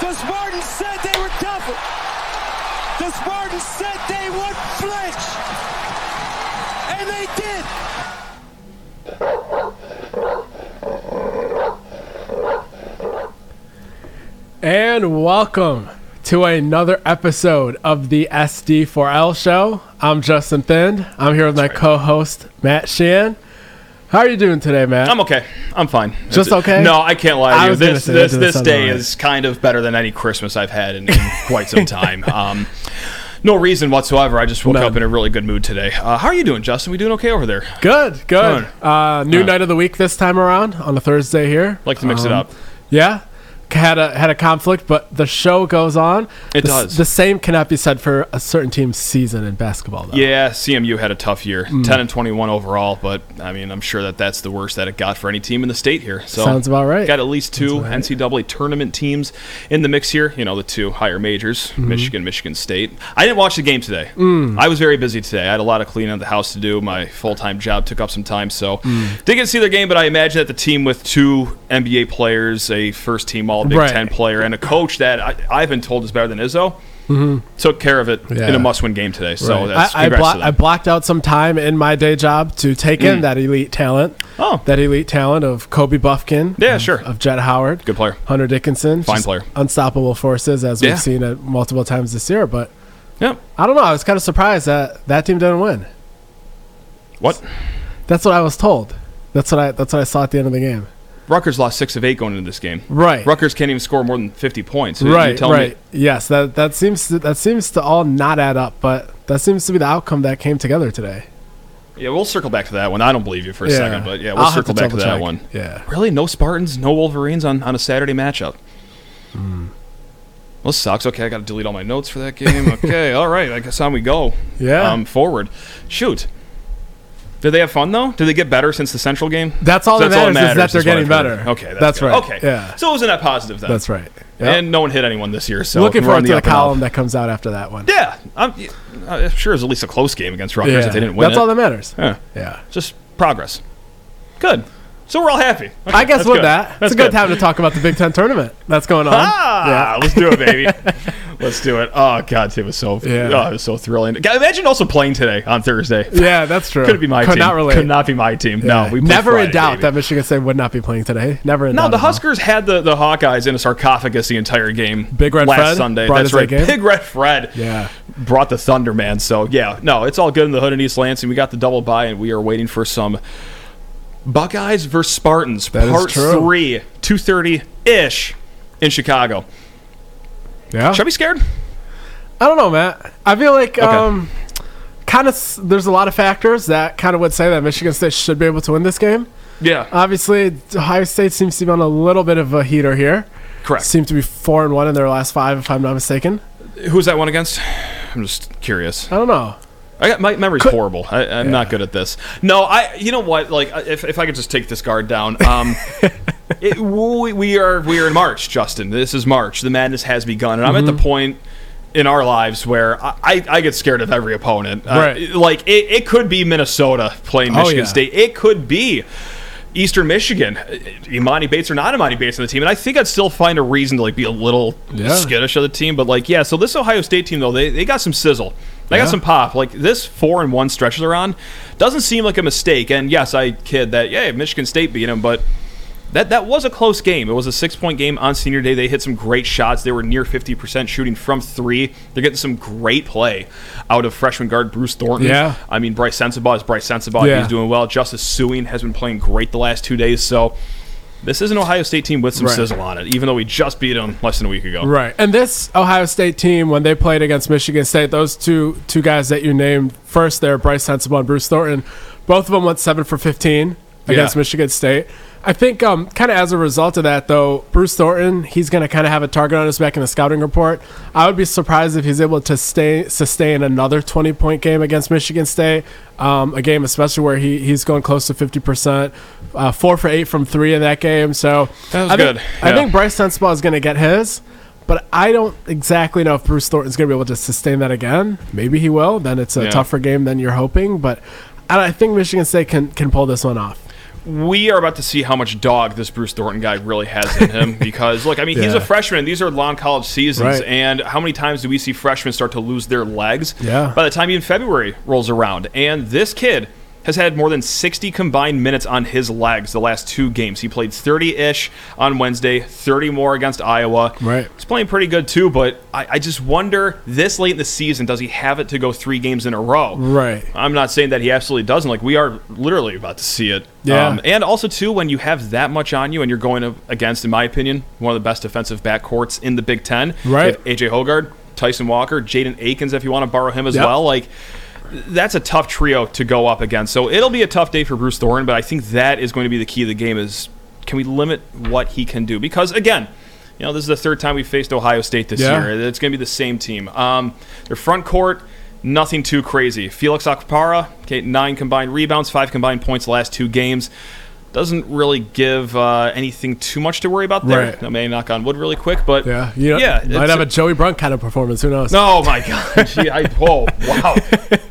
The Spartans said they were tougher. The Spartans said they would flinch. And they did. And welcome to another episode of the SD4L show. I'm Justin Thind. I'm here with my co-host Matt Sheehan. How are you doing today, man? I'm okay. I'm fine. Just okay? No, I can't lie I to you. was gonna This say that this doesn't this sound day alright. is kind of better than any Christmas I've had in, in quite some time. Um, no reason whatsoever. I just woke None. up in a really good mood today. Uh, how are you doing, Justin? We doing okay over there? good, good. Uh, new night of the week this time around on a Thursday here. Like to mix it Um, up. Yeah, had a had a conflict, but the show goes on. It the, does. The same cannot be said for a certain team's season in basketball, though. Yeah, CMU had a tough year, Mm. 10 and 21 overall. But I mean, I'm sure that that's the worst that it got for any team in the state here. So Sounds about right. Got at least two right. NCAA tournament teams in the mix here. You know, the two higher majors, Mm-hmm. Michigan, Michigan State. I didn't watch the game today. Mm. I was very busy today. I had a lot of cleaning of the house to do. My full time job took up some time, so Mm. didn't get to see their game. But I imagine that the team with two NBA players, a first team All Big Right. Ten player, and a coach that I, I've been told is better than Izzo. Took care of it Mm-hmm. Yeah. in a must-win game today. So Right. that's I, I, blo-. I blocked out some time in my day job to take in that elite talent. Oh. that elite talent of Kobe Bufkin. Yeah, of- sure. Of Jett Howard. Good player. Hunter Dickinson. Fine player. Unstoppable forces, as Yeah. we've seen it multiple times this year. But Yep. I don't know. I was kind of surprised that that team didn't win. What? That's what I was told. That's what I. That's what I saw at the end of the game. Rutgers lost six of eight going into this game. Right. Rutgers can't even score more than fifty points. Right. Right. Yes. That that seems to, that seems to all not add up. But that seems to be the outcome that came together today. Yeah, we'll circle back to that one. I don't believe you for a second, but yeah, we'll I'll circle to back to that double-check. one. Yeah. Really, no Spartans, no Wolverines on, on a Saturday matchup. Hmm. Well, this sucks. Okay, I got to delete all my notes for that game. Okay, all right. I guess on we go. Yeah. Um, forward. Shoot. Did they have fun though? Did they get better since the Central game? That's all that That's matters, is that they're is getting better. Okay, that's, That's right. Okay, Yeah. So it was a net positive then. That's right. Yep. And no one hit anyone this year. So Looking forward to the up and up. column that comes out after that one. Yeah, I'm, I'm sure it was at least a close game against Rutgers if they didn't win That's it. all that matters. yeah, Yeah. just progress. Good. So we're all happy. Okay, I guess with good. that, it's That's a good, time to talk about the Big Ten tournament that's going on. Ah, let's do it, baby. let's do it. Oh God, it was so Yeah. oh, it was so thrilling. God, imagine also playing today on Thursday. Yeah, that's true. Could be my Could team. not relate. Could not be my team. Yeah. No, we never in Friday, doubt baby. that Michigan State would not be playing today. Never in No, doubt. No, the. Huskers had the, the Hawkeyes in a sarcophagus the entire game. Big Red last Fred Sunday. That's that right. game? Big Red Fred. Yeah. brought the Thunder, man. So yeah, no, it's all good in the hood in East Lansing. We got the double bye, and we are waiting for some Buckeyes versus Spartans, That is part true. three, two thirty ish in Chicago. Yeah. Should I be scared? I don't know, Matt. I feel like Okay. um, kind of there's a lot of factors that kind of would say that Michigan State should be able to win this game. Yeah, Obviously, Ohio State seems to be on a little bit of a heater here. correct. Seem to be four and one in their last five, if I'm not mistaken. Who's that one against? I'm just curious. I don't know. I got my memory's Could- horrible. I, I'm not good at this. No, I. You know what? Like, if, if I could just take this guard down. Um, it, we, we are we are in March, Justin. This is March. The madness has begun, and I'm at Mm-hmm. the point in our lives where I, I, I get scared of every opponent. Uh, Right. like it, it could be Minnesota playing Oh, Michigan yeah. State. It could be. Eastern Michigan, Emoni Bates or not Emoni Bates on the team, and I think I'd still find a reason to like be a little Yeah. skittish of the team. But like, yeah, so this Ohio State team though, they, they got some sizzle, they Yeah. got some pop. Like this four and one stretch they're on doesn't seem like a mistake. And yes, I kid that yeah, Michigan State beat them, but that that was a close game. It was a six point game on senior day. They hit some great shots. They were near fifty percent shooting from three. They're getting some great play out of freshman guard Bruce Thornton. Yeah. I mean Brice Sensabaugh is Brice Sensabaugh. Yeah. He's doing well. Justice Sueing has been playing great the last two days. So this is an Ohio State team with some Right. sizzle on it, even though we just beat them less than a week ago. Right. And this Ohio State team, when they played against Michigan State, those two two guys that you named first there, Brice Sensabaugh and Bruce Thornton, both of them went seven for fifteen against Yeah. Michigan State. I think um, kind of as a result of that, though, Bruce Thornton, he's going to kind of have a target on his back in the scouting report. I would be surprised if he's able to stay sustain another 20 point game against Michigan State, um, a game especially where he, he's going close to 50%, uh, four for eight from three in that game. So That was I think, good. I think Brice Sensabaugh is going to get his. But I don't exactly know if Bruce Thornton's going to be able to sustain that again. Maybe he will. Then it's a Yeah. tougher game than you're hoping. But I I think Michigan State can, can pull this one off. We are about to see how much dog this Bruce Thornton guy really has in him because look, I mean, he's a freshman. These are long college seasons, Right. and how many times do we see freshmen start to lose their legs? Yeah. By the time even February rolls around, and this kid has had more than 60 combined minutes on his legs the last two games. He played 30-ish on Wednesday, 30 more against Iowa. Right. He's playing pretty good too, but I, I just wonder this late in the season, does he have it to go three games in a row? Right. I'm not saying that he absolutely doesn't. Like we are literally about to see it. Yeah. Um, and also too, when you have that much on you and you're going against, in my opinion, one of the best defensive backcourts in the Big Ten. Right. AJ Hoggard, Tyson Walker, Jaden Akins, if you want to borrow him as Yep. well. Like that's a tough trio to go up against. So it'll be a tough day for Bruce Thornton, but I think that is going to be the key of the game is can we limit what he can do? Because again, you know, this is the third time we faced Ohio State this Yeah. year. It's going to be the same team. Um, their front court, nothing too crazy. Felix Okpara, okay, nine combined rebounds, five combined points the last two games. Doesn't really give uh, anything too much to worry about there. Right. I may knock on wood really quick, but Yeah. You know, yeah, might have a Joey Brunk kind of performance. Who knows? Oh my god! Gee, I, whoa, wow!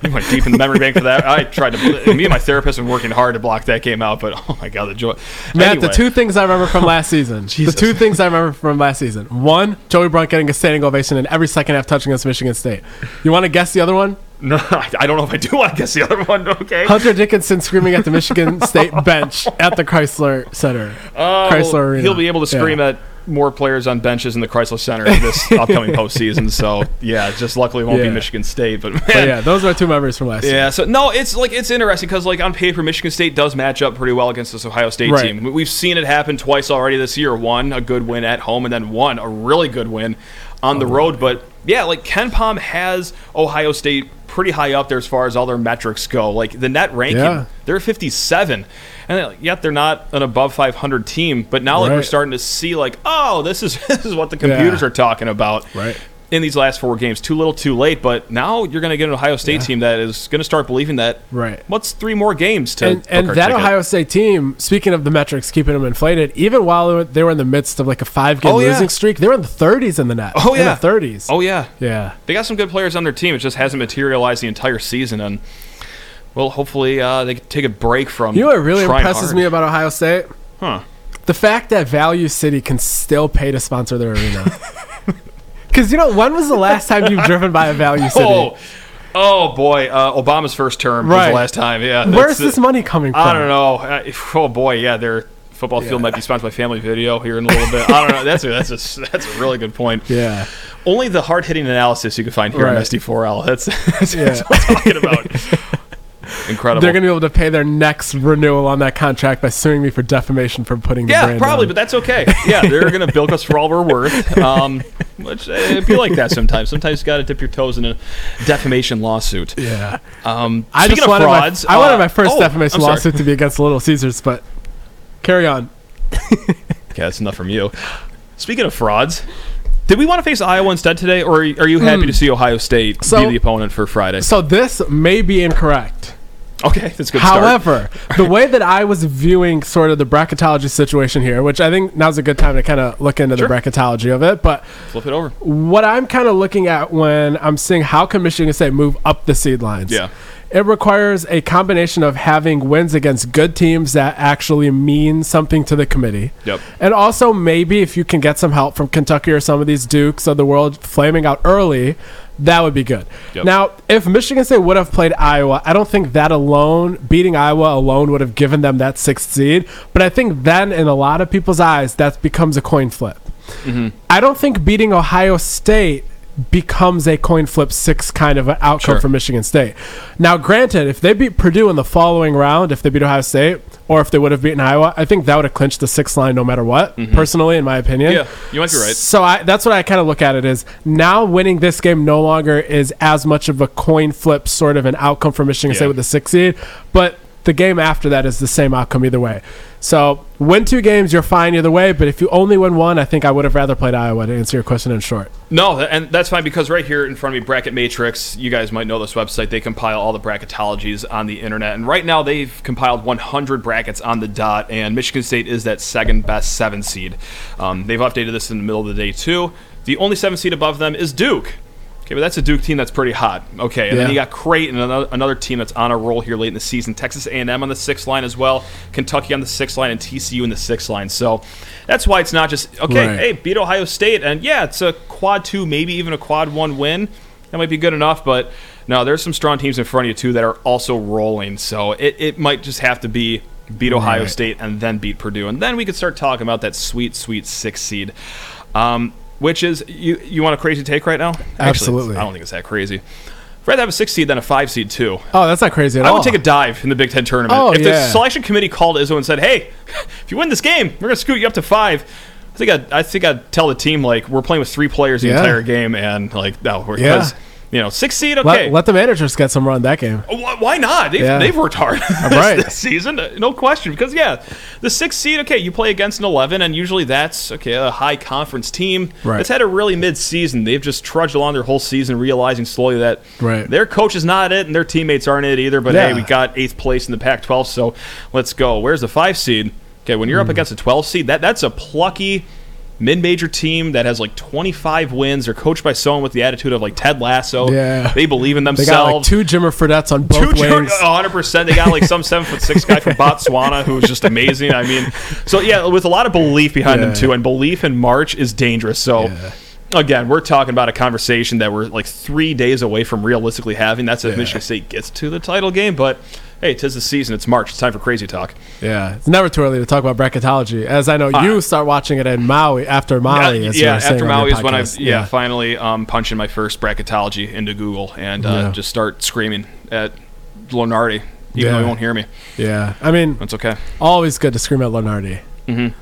You went deep in the memory bank for that. I tried to. Me and my therapist have been working hard to block that game out, but oh my god, the joy. Matt, Anyway. the two things I remember from last season. the two things I remember from last season. One, Joey Brunk getting a standing ovation in every second half touching against Michigan State. You want to guess the other one? No, I I don't know if I do I guess the other one. Okay. Hunter Dickinson screaming at the Michigan State bench at the Crisler Center. Uh, Crisler well, Arena. He'll be able to scream Yeah. at more players on benches in the Crisler Center this upcoming postseason. So yeah, just luckily it won't Yeah. be Michigan State, but man, But yeah, those are two memories from last year. Yeah, so no, it's like it's interesting because like on paper, Michigan State does match up pretty well against this Ohio State Right. team. We- We've seen it happen twice already this year. One a good win at home, and then one a really good win on the road. But yeah, like KenPom has Ohio State pretty high up there as far as all their metrics go. Like the net ranking, Yeah. they're 57, and they're like, yet they're not an above 500 team. But now like we're starting to see like, oh, this is this is what the computers Yeah. are talking about Right. In these last four games. Too little, too late. But now you're going to get an Ohio State Yeah. team that is going to start believing that. Right. What's three more games to and, and that ticket? Ohio State team, speaking of the metrics keeping them inflated, even while they were- in the midst of like a five game Oh, yeah. losing streak, they were in the 30s in the net. Oh, In yeah. the 30s. Oh yeah, yeah. they got some good players on their team. It just hasn't materialized the entire season, and well, hopefully uh, they can take a break from. You know what really impresses hard. me about Ohio State? Huh. The fact that Value City can still pay to sponsor their arena. Because, you know, when was the last time you've driven by a Value City? Oh, oh boy, uh, Obama's first term was the last time. Yeah, Where's this money coming from? I don't know. Uh, oh boy, yeah, their football field might be sponsored by Family Video here in a little bit. I don't know. That's a, that's a that's a really good point. Yeah. Only the hard hitting analysis you can find here on SD4L. That's, that's, Yeah. that's what I'm talking about. Incredible. They're going to be able to pay their next renewal on that contract by suing me for defamation for putting the yeah, probably, on. but that's okay. Yeah, they're going to bilk us for all we're worth. Um, which uh, be like that sometimes. Sometimes you got to dip your toes in a defamation lawsuit. Yeah. Um, I speaking just of wanted frauds, my, I wanted uh, my first oh, defamation lawsuit to be against Little Caesars, but carry on. Okay, that's enough from you. Speaking of frauds, did we want to face Iowa instead today, or are you happy to see Ohio State. So- be the opponent for Friday? So this may be incorrect. Okay, that's good. start. However, the way that I was viewing sort of the bracketology situation here, which I think now's a good time to kind of look into Sure. the bracketology of it, but flip it over. what I'm kind of looking at when I'm seeing how can Michigan State move up the seed lines. Yeah. It requires a combination of having wins against good teams that actually mean something to the committee. Yep. And also maybe if you can get some help from Kentucky or some of these Dukes of the world flaming out early, that would be good. Yep. Now, if Michigan State would have played Iowa, I don't think that alone, beating Iowa alone would have given them that sixth seed. But I think then in a lot of people's eyes, that becomes a coin flip. Mm-hmm. I don't think beating Ohio State becomes a coin flip six kind of an outcome Sure. for Michigan State. Now, granted, if they beat Purdue in the following round, if they beat Ohio State, or if they would have beaten Iowa, I think that would have clinched the sixth line no matter what. Personally, in my opinion, Mm-hmm. Yeah, you might be right. So I, that's what I kind of look at it as now winning this game no longer is as much of a coin flip sort of an outcome for Michigan Yeah. State with the six seed, but. The game after that is the same outcome either way. So win two games, you're fine either way. But if you only win one, I think I would have rather played Iowa. To answer your question in short. No, and that's fine because right here in front of me, Bracket Matrix, you guys might know this website. They compile all the bracketologies on the internet. And right now, they've compiled 100 brackets on the dot, and Michigan State is that second best seven seed. Um, they've updated this in the middle of the day, too. The only seven seed above them is Duke. Okay, but that's a Duke team that's pretty hot. Okay, and then you got Creighton, another, another team that's on a roll here late in the season. Texas A&M on the sixth line as well. Kentucky on the sixth line, and TCU in the sixth line. So that's why it's not just okay. Right. Hey, beat Ohio State, and yeah, it's a quad two, maybe even a quad one win. That might be good enough, but no, there's some strong teams in front of you too that are also rolling. So it, it might just have to be beat Ohio Right. State and then beat Purdue, and then we could start talking about that sweet, sweet six seed. Um, which is you you want a crazy take right now? Actually, Absolutely. I don't think it's that crazy. I'd rather have a six seed than a five seed too. Oh, that's not crazy at all. I all. would take a dive in the Big Ten tournament. Oh, if yeah. the selection committee called Izzo and said, "Hey, if you win this game, we're gonna scoot you up to five, I think I'd, I think I'd tell the team like we're playing with three players the Yeah. entire game, and like no, we're, Yeah. You know six seed, okay. let the managers get some run that game. Wh- Why not? They've, Yeah. they've worked hard this, Right. this season, no question. Because yeah, the sixth seed, okay, you play against an eleven, and usually that's okay a high conference team Right. that's had a really mid season. They've just trudged along their whole season, realizing slowly that Right. their coach is not it, and their teammates aren't it either. But Yeah. hey, we got eighth place in the Pac-12, so let's go. Where's the five seed? Okay, when you're Hmm. up against a 12 seed, that that's a plucky. Mid-major team that has like 25 wins. They're coached by someone with the attitude of like Ted Lasso. Yeah. they believe in themselves. They got like two Jimmer Fredette's on both Two wings. Oh, hundred percent. They got like some seven foot six guy from Botswana who's just amazing. I mean, so yeah, with a lot of belief behind them too, and belief in March is dangerous. So. Yeah. Again, we're talking about a conversation that we're like three days away from realistically having. That's if Yeah. Michigan State gets to the title game. But hey, tis the season. It's March. It's time for crazy talk. Yeah, it's never too early to talk about bracketology. As I know, you start watching it in Maui after Maui. yeah, yeah, after Maui is when I podcast. yeah, finally um, punching my first bracketology into Google and uh, Yeah. just start screaming at Lunardi, even though Yeah. he won't hear me. yeah. I mean, That's okay. always good to scream at Lunardi. Mhm.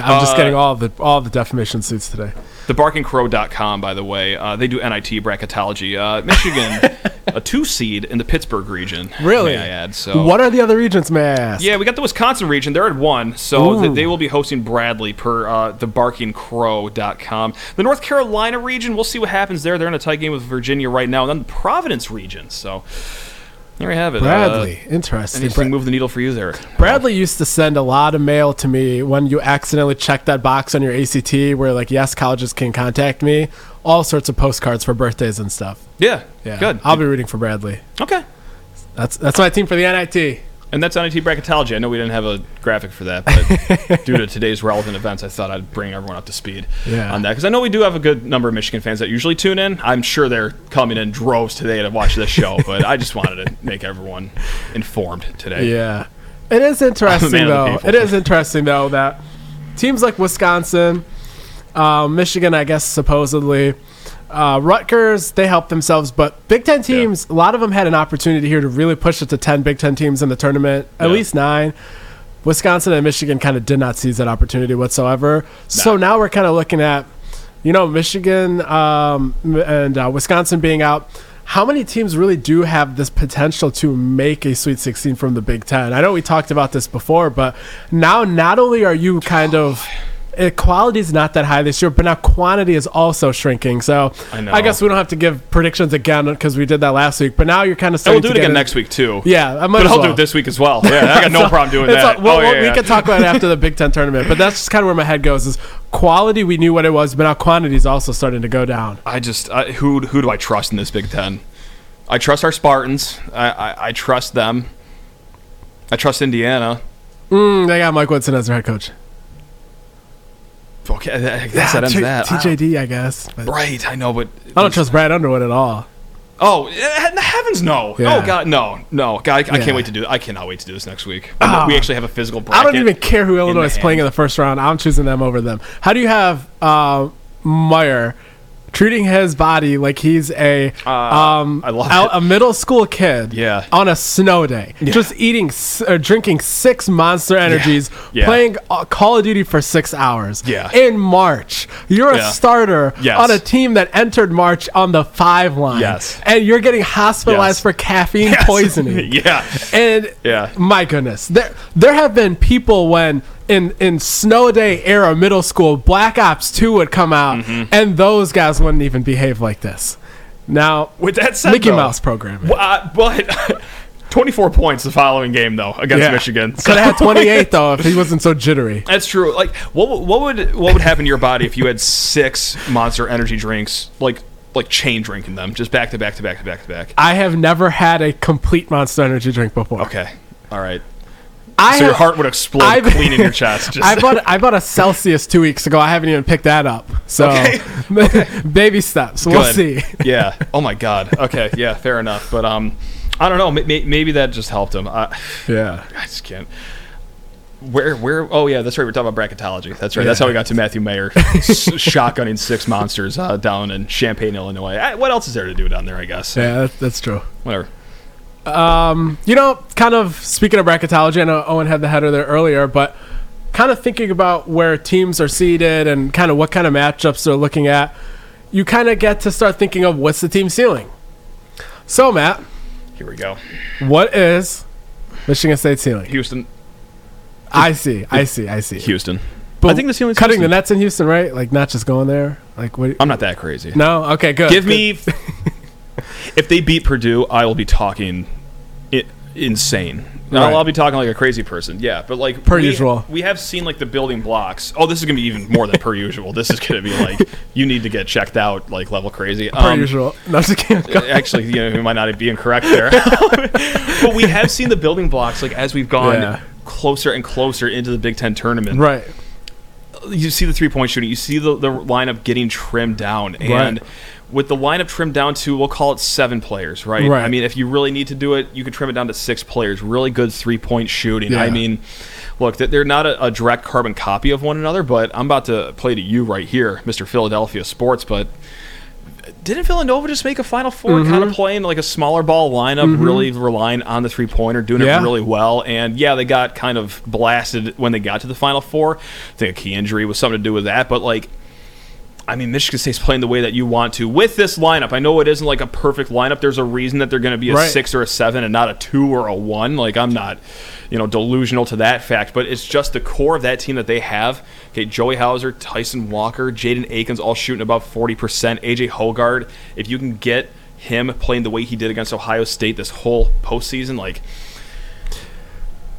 I'm just Uh, getting all the all the defamation suits today. TheBarkingCrow.com, by the way, uh, they do NIT bracketology. Uh, Michigan, a two seed in the Pittsburgh region. Really? I add? So What are the other regions, may I ask? Yeah, we got the Wisconsin region. They're at one, so th- they will be hosting Bradley per uh, thebarkingcrow.com. The North Carolina region, we'll see what happens there. They're in a tight game with Virginia right now, and then the Providence region. So there we have it. Bradley, Uh, interesting. anything move the needle for you there? Bradley used to send a lot of mail to me when you accidentally checked that box on your ACT where like yes colleges can contact me. All sorts of postcards for birthdays and stuff. Yeah, Yeah, good. I'll be rooting for Bradley. okay. That's that's my team for the NIT. And that's NIT bracketology. I know we didn't have a graphic for that, but due to today's relevant events, I thought I'd bring everyone up to speed Yeah. on that because I know we do have a good number of Michigan fans that usually tune in. I'm sure they're coming in droves today to watch this show, but I just wanted to make everyone informed today. Yeah. It is interesting man of the though. It is interesting though that teams like Wisconsin, uh, Michigan, I guess supposedly, uh, Rutgers, they helped themselves, but Big Ten teams, a lot of them had an opportunity here to really push it to ten Big Ten teams in the tournament, at Yeah. least nine. Wisconsin and Michigan kind of did not seize that opportunity whatsoever. So now we're kind of looking at, you know, Michigan um, and uh, Wisconsin being out. How many teams really do have this potential to make a Sweet 16 from the Big Ten? I know we talked about this before, but now not only are you kind of uh, quality is not that high this year, but now quantity is also shrinking. So I know. guess we don't have to give predictions again because we did that last week. But now you're kind of And starting we'll do it again in- next week too. Yeah, I might but as I'll do it this week as well. Yeah, I got no problem doing that. well, oh, well, yeah, we yeah. can talk about it after the Big Ten tournament, but that's just kind of where my head goes. Is quality we knew what it was, but now quantity is also starting to go down. I just I, who who do I trust in this Big Ten? I trust our Spartans. I, I, I trust them. I trust Indiana. Mm, they got Mike Woodson as their head coach. Okay, I guess that ends T- that. TJD, I guess. But Right, I know, but I don't trust Brad Underwood at all. Oh, eh, heavens no! Yeah. Oh God, no, no! God, I, I can't wait to do. I cannot wait to do this next week. Ah. we actually have a physical bracket. I don't even care who Illinois is playing in the first round. I'm choosing them over them. How do you have uh, Mayer treating his body like he's a um I love a, middle school kid Yeah. on a snow day just eating s- uh, drinking six monster energies Yeah. playing uh, call of duty for six hours Yeah. in march you're Yeah. a starter Yes. on a team that entered march on the five line Yes. and you're getting hospitalized Yes. for caffeine poisoning yeah. and Yeah. my goodness, there there have been people when in in snow day era middle school, Black Ops Two would come out, Mm-hmm. and those guys wouldn't even behave like this. Now, With that said, Mickey though- Mouse programming. Well, uh, but 24 points the following game though against Yeah. Michigan. Could have had 28 though if he wasn't so jittery. That's true. Like, what what would what would happen to your body if you had six Monster Energy drinks, like like chain drinking them, just back to back to back to back to back? I have never had a complete Monster Energy drink before. Okay, all right. I So your heart would explode I've- clean in your chest. Just, I bought I bought a Celsius two weeks ago. I haven't even picked that up. So baby steps. We'll see. yeah. Oh my God. Okay. Yeah. Fair enough. But um, I don't know. May- may- Maybe that just helped him. I, Yeah. I just can't. Where, where? Oh yeah, that's right. We're talking about bracketology. That's right. That's how we got to Matthew Mayer shotgunning six monsters uh, down in Champaign, Illinois. I, what else is there to do down there? I guess. Yeah, that's true. Whatever. Um, you know, kind of speaking of bracketology, I know Owen had the header there earlier, but kind of thinking about where teams are seated and kind of what kind of matchups they're looking at, you kind of get to start thinking of what's the team ceiling. So, Matt, Here we go. what is Michigan State ceiling? Houston. I see, I see, I see. Houston. But I think the ceiling's cutting the Houston. nets in Houston, right? Like not just going there. Like what? I'm not that crazy. no, okay, good. Give good. me. if they beat Purdue, I will be talking i insane. I'll- Right. I'll be talking like a crazy person. Yeah, but like Per we, usual. we have seen like the building blocks. Oh, this is gonna be even more than per usual. This is gonna be like you need to get checked out, like level crazy. per Um, usual. No, Actually, you know, we might not be incorrect there, but we have seen the building blocks like as we've gone Yeah. closer and closer into the Big Ten tournament right. you see the three point shooting, you see the, the lineup getting trimmed down. And Right. With the lineup trimmed down to, we'll call it seven players, right? Right. I mean, if you really need to do it, you can trim it down to six players. Really good three point shooting. I mean, look, they're not a, a direct carbon copy of one another, but I'm about to play to you right here, Mr. Philadelphia Sports. But didn't Villanova just make a Final 4 Mm-hmm. kind of playing like a smaller ball lineup, really relying on the three pointer, doing Yeah. it really well? And yeah, they got kind of blasted when they got to the Final Four. I think a key injury was something to do with that, but like. I mean, Michigan State's playing the way that you want to with this lineup. I know it isn't like a perfect lineup. There's a reason that they're going to be a Right. six or a seven and not a two or a one. Like I'm not, you know, delusional to that fact. But it's just the core of that team that they have. Okay, Joey Hauser, Tyson Walker, Jaden Akins, all shooting about forty percent. AJ Hoggard, if you can get him playing the way he did against Ohio State this whole postseason, like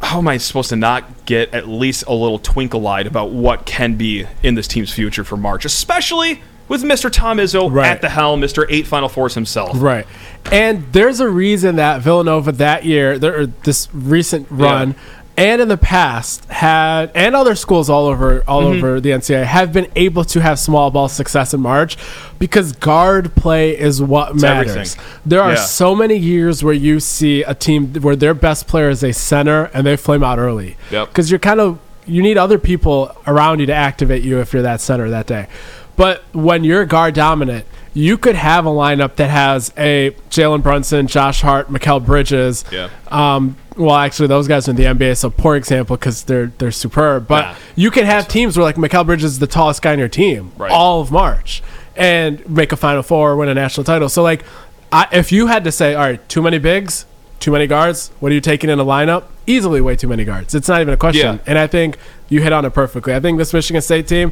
how am I supposed to not get at least a little twinkle eyed about what can be in this team's future for March, especially with Mr. Tom Izzo Right. at the helm, Mr. Eight Final Fours himself. Right. And there's a reason that Villanova that year, this recent run, and in the past had, and other schools all over all Mm-hmm. over the NCAA have been able to have small ball success in March because guard play is what matters. everything. There are Yeah. so many years where you see a team where their best player is a center and they flame out early. Yep. Because you're kind of you need other people around you to activate you if you're that center that day. But when you're guard dominant, you could have a lineup that has a Jalen Brunson, Josh Hart, Mikal Bridges. Yeah. Um, well, actually, those guys are in the NBA, so poor example because they're they're superb. But Yeah. you can have teams where like Mikal Bridges is the tallest guy in your team Right. all of March and make a Final Four, win a national title. So like, I, if you had to say, all right, too many bigs, too many guards, what are you taking in a lineup? Easily, way too many guards. It's not even a question. Yeah. And I think you hit on it perfectly. I think this Michigan State team,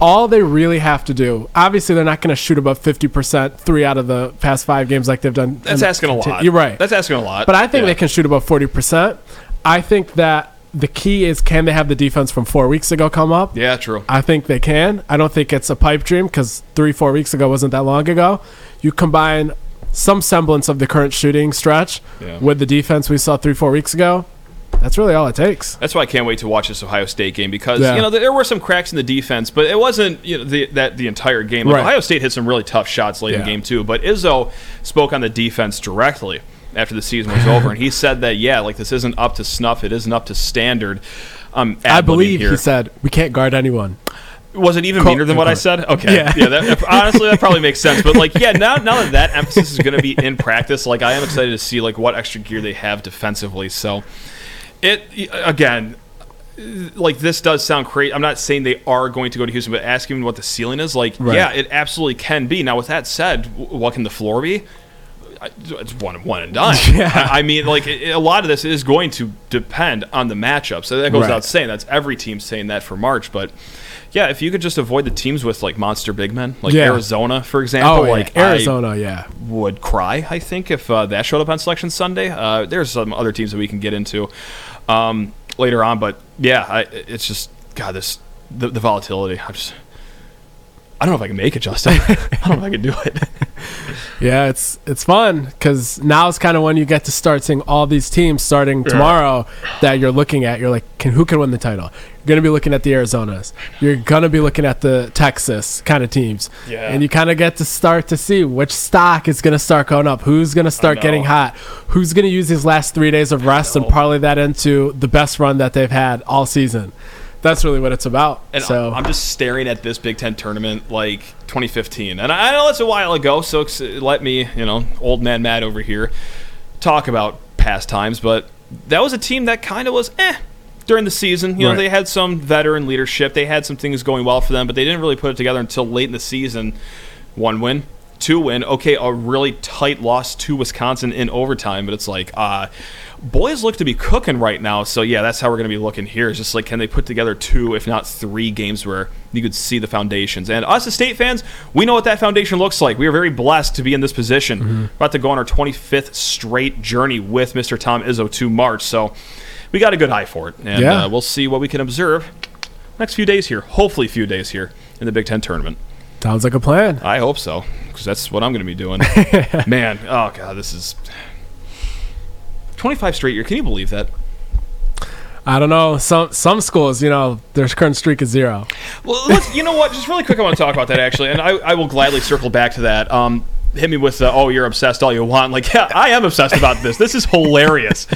all they really have to do, obviously, they're not going to shoot above 50% three out of the past five games like they've done. That's asking a lot. You're right. That's asking a lot. But I think Yeah. they can shoot above 40%. I think that the key is can they have the defense from four weeks ago come up? Yeah, true. I think they can. I don't think it's a pipe dream because three, four weeks ago wasn't that long ago. You combine some semblance of the current shooting stretch Yeah. with the defense we saw three, four weeks ago. That's really all it takes. That's why I can't wait to watch this Ohio State game because Yeah. you know there were some cracks in the defense, but it wasn't you know the, that the entire game. Like, Right. Ohio State hit some really tough shots late in Yeah. game two, but Izzo spoke on the defense directly after the season was over, and he said that yeah, like this isn't up to snuff, it isn't up to standard. Um, I believe here. he said we can't guard anyone. Was it even meaner than what I said? Okay. Yeah. Yeah. that, honestly, that probably makes sense. But like, yeah, now now that that emphasis is going to be in practice, like I am excited to see like what extra gear they have defensively. So, it again, like this does sound crazy. I'm not saying they are going to go to Houston, but asking what the ceiling is, like, Right. yeah, it absolutely can be. Now, with that said, what can the floor be? It's one one and done. Yeah. I I mean, like it, a lot of this is going to depend on the matchup. So that goes Right. without saying. That's every team saying that for March. But yeah, if you could just avoid the teams with like monster big men, like Yeah. Arizona, for example, Oh, yeah. like I Arizona, yeah. would cry. I think if uh, that showed up on Selection Sunday. Uh, there's some other teams that we can get into um, later on, but yeah, I, it's just God, this the, the volatility. I just I don't know if I can make it, Justin. I don't know if I can do it. Yeah, it's it's fun because now it's kind of when you get to start seeing all these teams starting tomorrow that you're looking at. You're like, can who can win the title? You're gonna be looking at the Arizonas. You're gonna be looking at the Texas kind of teams. Yeah. And you kind of get to start to see which stock is gonna start going up. Who's gonna start getting hot? Who's gonna use these last three days of rest and parlay that into the best run that they've had all season? That's really what it's about. And so I'm just staring at this Big Ten tournament like 2015, and I know it's a while ago, so let me, you know, old man Matt over here, talk about past times. But that was a team that kind of was eh during the season. You know, Right. they had some veteran leadership, they had some things going well for them, but they didn't really put it together until late in the season. One win, two win. Okay, a really tight loss to Wisconsin in overtime, but it's like, uh, boys look to be cooking right now. So yeah, that's how we're going to be looking here. It's just like, can they put together two, if not three games where you could see the foundations? And us as state fans, we know what that foundation looks like. We are very blessed to be in this position. About to go on our 25th straight journey with Mr. Tom Izzo to March. So we got a good eye for it, and Yeah. uh, we'll see what we can observe next few days here. Hopefully, a few days here in the Big Ten tournament. sounds like a plan. I hope so, because that's what I'm going to be doing. Man, oh god, this is 25 straight year. Can you believe that? I don't know. Some some schools, you know, their current streak is zero. Well, let's, you know what? Just really quick, I want to talk about that actually, and I, I will gladly circle back to that. Um, hit me with the, oh, you're obsessed all you want. Like, yeah, I am obsessed about this. This is hilarious.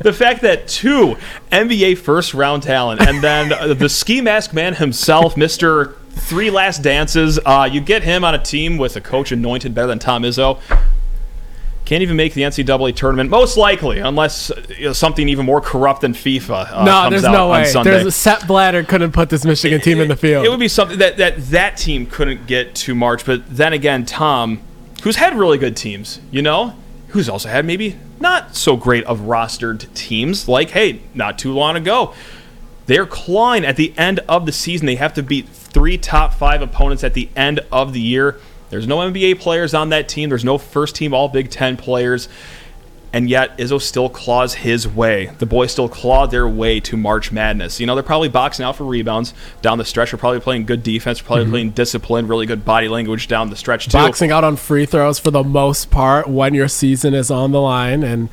the fact that two NBA first round talent and then uh, the ski mask man himself, Mr. Three Last Dances, uh, you get him on a team with a coach anointed better than Tom Izzo. Can't even make the NCAA tournament, most likely, unless you know, something even more corrupt than FIFA uh, no, comes there's out no way. There's a Sepp Blatter couldn't put this Michigan team in the field. It would be something that, that that team couldn't get to March, but then again, Tom, who's had really good teams, you know, who's also had maybe not so great of rostered teams, like, hey, not too long ago, they're clawing at the end of the season. They have to beat three top five opponents at the end of the year. There's no NBA players on that team. There's no first team All Big Ten players. And yet, Izzo still claws his way. The boys still claw their way to March Madness. You know, they're probably boxing out for rebounds down the stretch. They're probably playing good defense, probably playing discipline, really good body language down the stretch, too. Boxing out on free throws for the most part when your season is on the line, and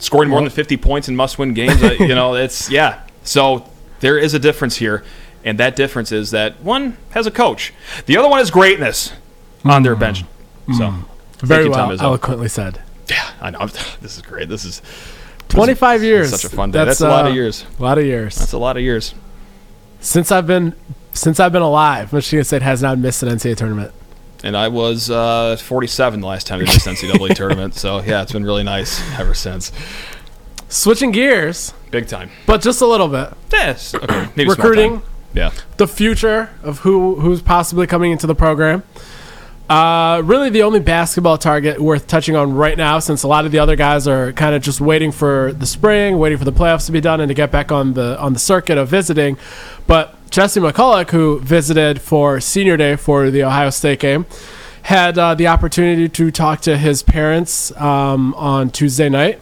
Scoring more than 50 points in must win games. uh, you know, it's, yeah. So there is a difference here. And that difference is that one has a coach, the other one is greatness on their bench. So, thank very well eloquently said. Yeah, I know. This is great. This is 25 this is years. Such a fun day. That's, a lot uh, of years. A lot of years. That's a lot of years. since I've been since I've been alive, Michigan State has not missed an NCAA tournament. And I was uh, 47 the last time they missed NCAA tournament. So yeah, it's been really nice ever since. Switching gears, Big time. but just a little bit. Yes. Okay. Maybe Recruiting. Yeah. the future of who who's possibly coming into the program. Uh, really, the only basketball target worth touching on right now, since a lot of the other guys are kind of just waiting for the spring, waiting for the playoffs to be done, and to get back on the on the circuit of visiting. But Jesse McCulloch, who visited for senior day for the Ohio State game, had uh, the opportunity to talk to his parents um, on Tuesday night.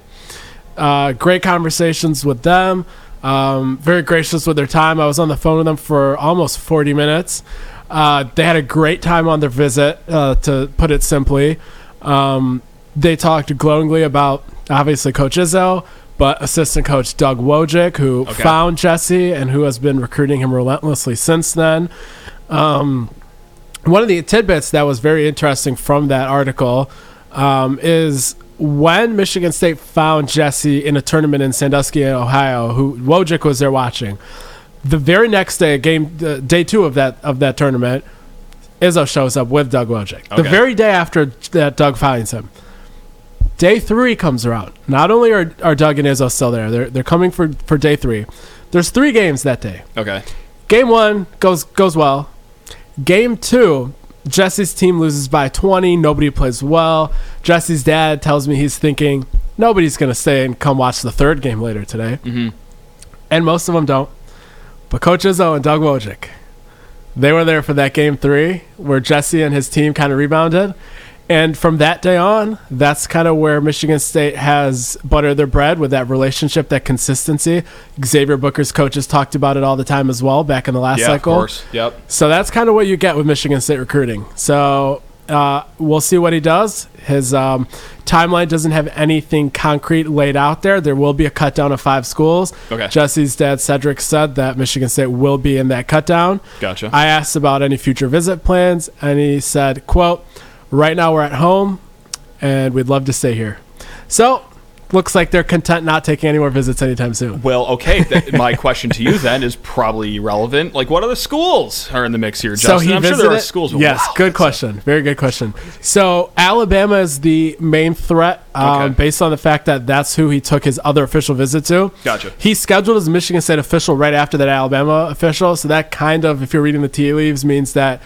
Uh, great conversations with them. Um, very gracious with their time. I was on the phone with them for almost 40 minutes. Uh, they had a great time on their visit, uh, to put it simply. Um, they talked glowingly about obviously Coach Izzo, but assistant coach Doug Wojcik, who Okay. found Jesse and who has been recruiting him relentlessly since then. Um, one of the tidbits that was very interesting from that article um, is when Michigan State found Jesse in a tournament in Sandusky, Ohio, who Wojcik was there watching. The very next day, game uh, day two of that of that tournament, Izzo shows up with Doug Wojcik. The very day after that, Doug finds him. Day three comes around. Not only are, are Doug and Izzo still there, they're they're coming for for day three. There's three games that day. Okay. Game one goes goes well. Game two, Jesse's team loses by 20. Nobody plays well. Jesse's dad tells me he's thinking nobody's gonna stay and come watch the third game later today, mm-hmm. and most of them don't. But Coach Izzo and Doug Wojcik, they were there for that game three where Jesse and his team kind of rebounded. And from that day on, that's kind of where Michigan State has buttered their bread with that relationship, that consistency. Xavier Booker's coaches talked about it all the time as well back in the last Yeah, cycle. of course. Yep. So that's kind of what you get with Michigan State recruiting. So uh, we'll see what he does. His um, timeline doesn't have anything concrete laid out there. There will be a cut down of five schools. Okay. Jesse's dad, Cedric, said that Michigan State will be in that cut down. Gotcha. I asked about any future visit plans, and he said, quote, right now we're at home, and we'd love to stay here. So looks like they're content not taking any more visits anytime soon. Well, okay. That, my question to you then is probably relevant. Like, what other schools are in the mix here, Justin? So he I'm visited. sure there are schools. yes, wow, good question. Very good question. So Alabama is the main threat, um, Okay. based on the fact that that's who he took his other official visit to. Gotcha. He scheduled his Michigan State official right after that Alabama official. So that kind of, if you're reading the tea leaves, means that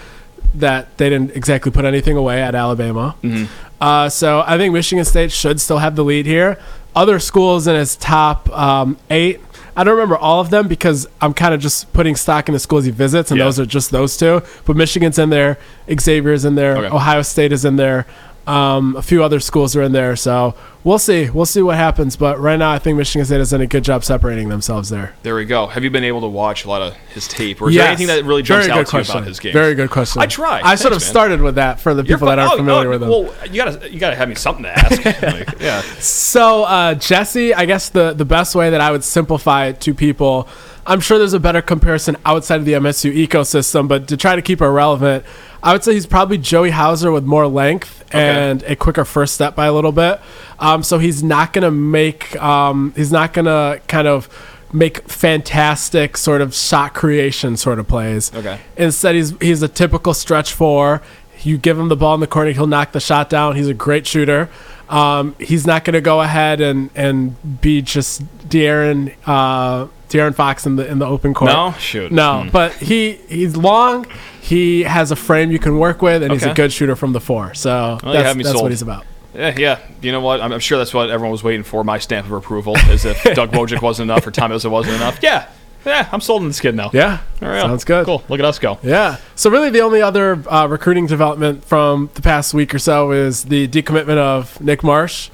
that they didn't exactly put anything away at Alabama. Mm-hmm. Uh, so I think Michigan State should still have the lead here. Other schools in his top um, eight. I don't remember all of them because I'm kind of just putting stock in the schools he visits, and Yeah. those are just those two. But Michigan's in there, Xavier's in there, Okay. Ohio State is in there, um, a few other schools are in there. So we'll see. We'll see what happens. But right now, I think Michigan State has done a good job separating themselves there. There we go. Have you been able to watch a lot of his tape, or is there anything that really jumps Very out to you about his game? Very good question. I tried. I should have Thanks, man. started with that for the You're people that aren't oh, familiar oh, with him. Well, you gotta you gotta have me something to ask. Like, yeah. So uh, Jesse, I guess the the best way that I would simplify it to people, I'm sure there's a better comparison outside of the MSU ecosystem, but to try to keep it relevant, I would say he's probably Joey Hauser with more length and a quicker first step by a little bit. Um, so he's not gonna make um, he's not gonna kind of make fantastic sort of shot creation sort of plays. Okay. Instead, he's he's a typical stretch four. You give him the ball in the corner, he'll knock the shot down. He's a great shooter. Um, he's not going to go ahead and, and be just De'Aaron uh, De'Aaron Fox in the in the open court. No? Shoot. no. Hmm. But he he's long. He has a frame you can work with, and he's a good shooter from the four. So you that's, that's what he's about. Yeah, yeah. You know what? I'm, I'm sure that's what everyone was waiting for. My stamp of approval, as if Doug Wojcik wasn't enough or Tom Izzo wasn't enough. Yeah, yeah. I'm sold on this kid now. Yeah, All right, sounds good. Cool. Look at us go. Yeah. So really, the only other uh, recruiting development from the past week or so is the decommitment of Nick Marsh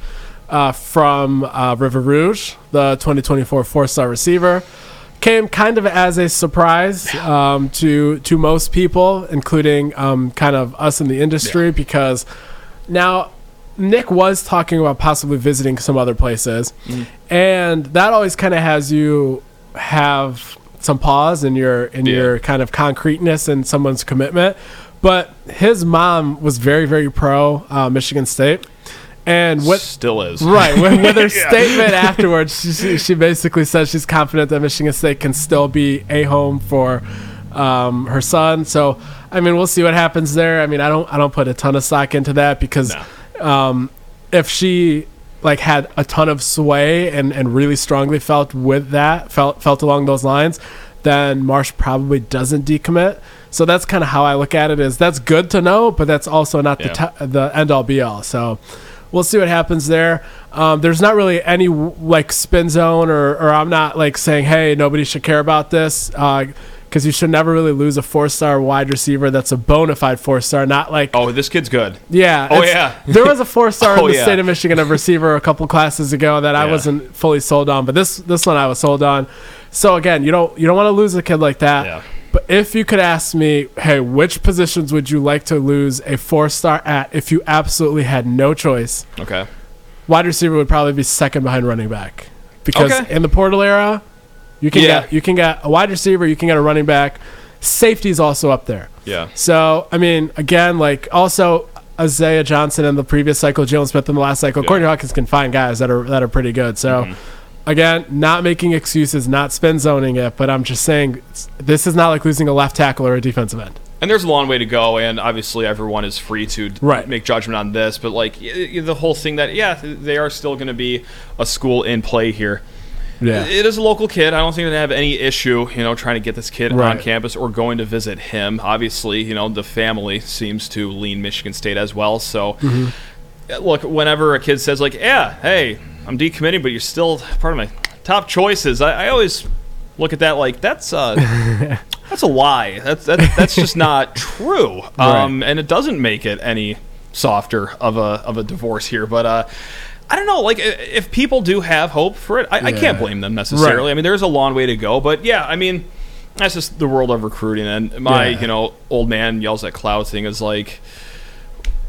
uh, from uh, River Rouge, the 2024 four-star receiver. Came kind of as a surprise um, to to most people, including um, kind of us in the industry, because now Nick was talking about possibly visiting some other places, and that always kind of has you have some pause in your in Yeah. your kind of concreteness and someone's commitment. But his mom was very very pro uh, Michigan State, and what Still is. Right. With, her statement afterwards, she, she, she basically says she's confident that Michigan State can still be a home for um, her son. So, I mean, we'll see what happens there. I mean, I don't I don't put a ton of stock into that because um, if she like had a ton of sway and, and really strongly felt with that felt felt along those lines, then Marsh probably doesn't decommit. So that's kind of how I look at it. Is that's good to know, but that's also not Yeah. the t- the end all be all. So we'll see what happens there. Um, there's not really any like spin zone, or, or I'm not like saying, hey, nobody should care about this, because you should never really lose a four star wide receiver that's a bona fide four star, not like Oh, this kid's good. yeah. Oh, yeah. there was a four star Oh, in the yeah. state of Michigan of receiver a couple classes ago that I wasn't fully sold on, but this this one I was sold on. So again, you don't you don't want to lose a kid like that. Yeah. But if you could ask me, hey, which positions would you like to lose a four star at if you absolutely had no choice? Okay. Wide receiver would probably be second behind running back. Because Okay. in the portal era, you can Yeah. get you can get a wide receiver, you can get a running back. Safety's also up there. Yeah. So, I mean, again, like also Isaiah Johnson in the previous cycle, Jalen Smith in the last cycle, Yeah. Courtney Hawkins can find guys that are that are pretty good. So, Mm-hmm. Again, not making excuses, not spin zoning it, but I'm just saying this is not like losing a left tackle or a defensive end. And there's a long way to go, and obviously everyone is free to Right. make judgment on this. But like the whole thing that yeah, they are still going to be a school in play here. Yeah. It is a local kid. I don't think they have any issue, you know, trying to get this kid on campus or going to visit him. Obviously, you know, the family seems to lean Michigan State as well. So, Mm-hmm. look, whenever a kid says like, "Yeah, hey, I'm decommitting, but you're still part of my top choices," I, I always look at that like that's uh, that's a lie. That's that, that's just not true. Um, and it doesn't make it any softer of a of a divorce here. But uh, I don't know. Like if people do have hope for it, I, I can't blame them necessarily. Right. I mean, there's a long way to go. But yeah, I mean, that's just the world of recruiting. And my Yeah. you know old man yells at cloud thing is like.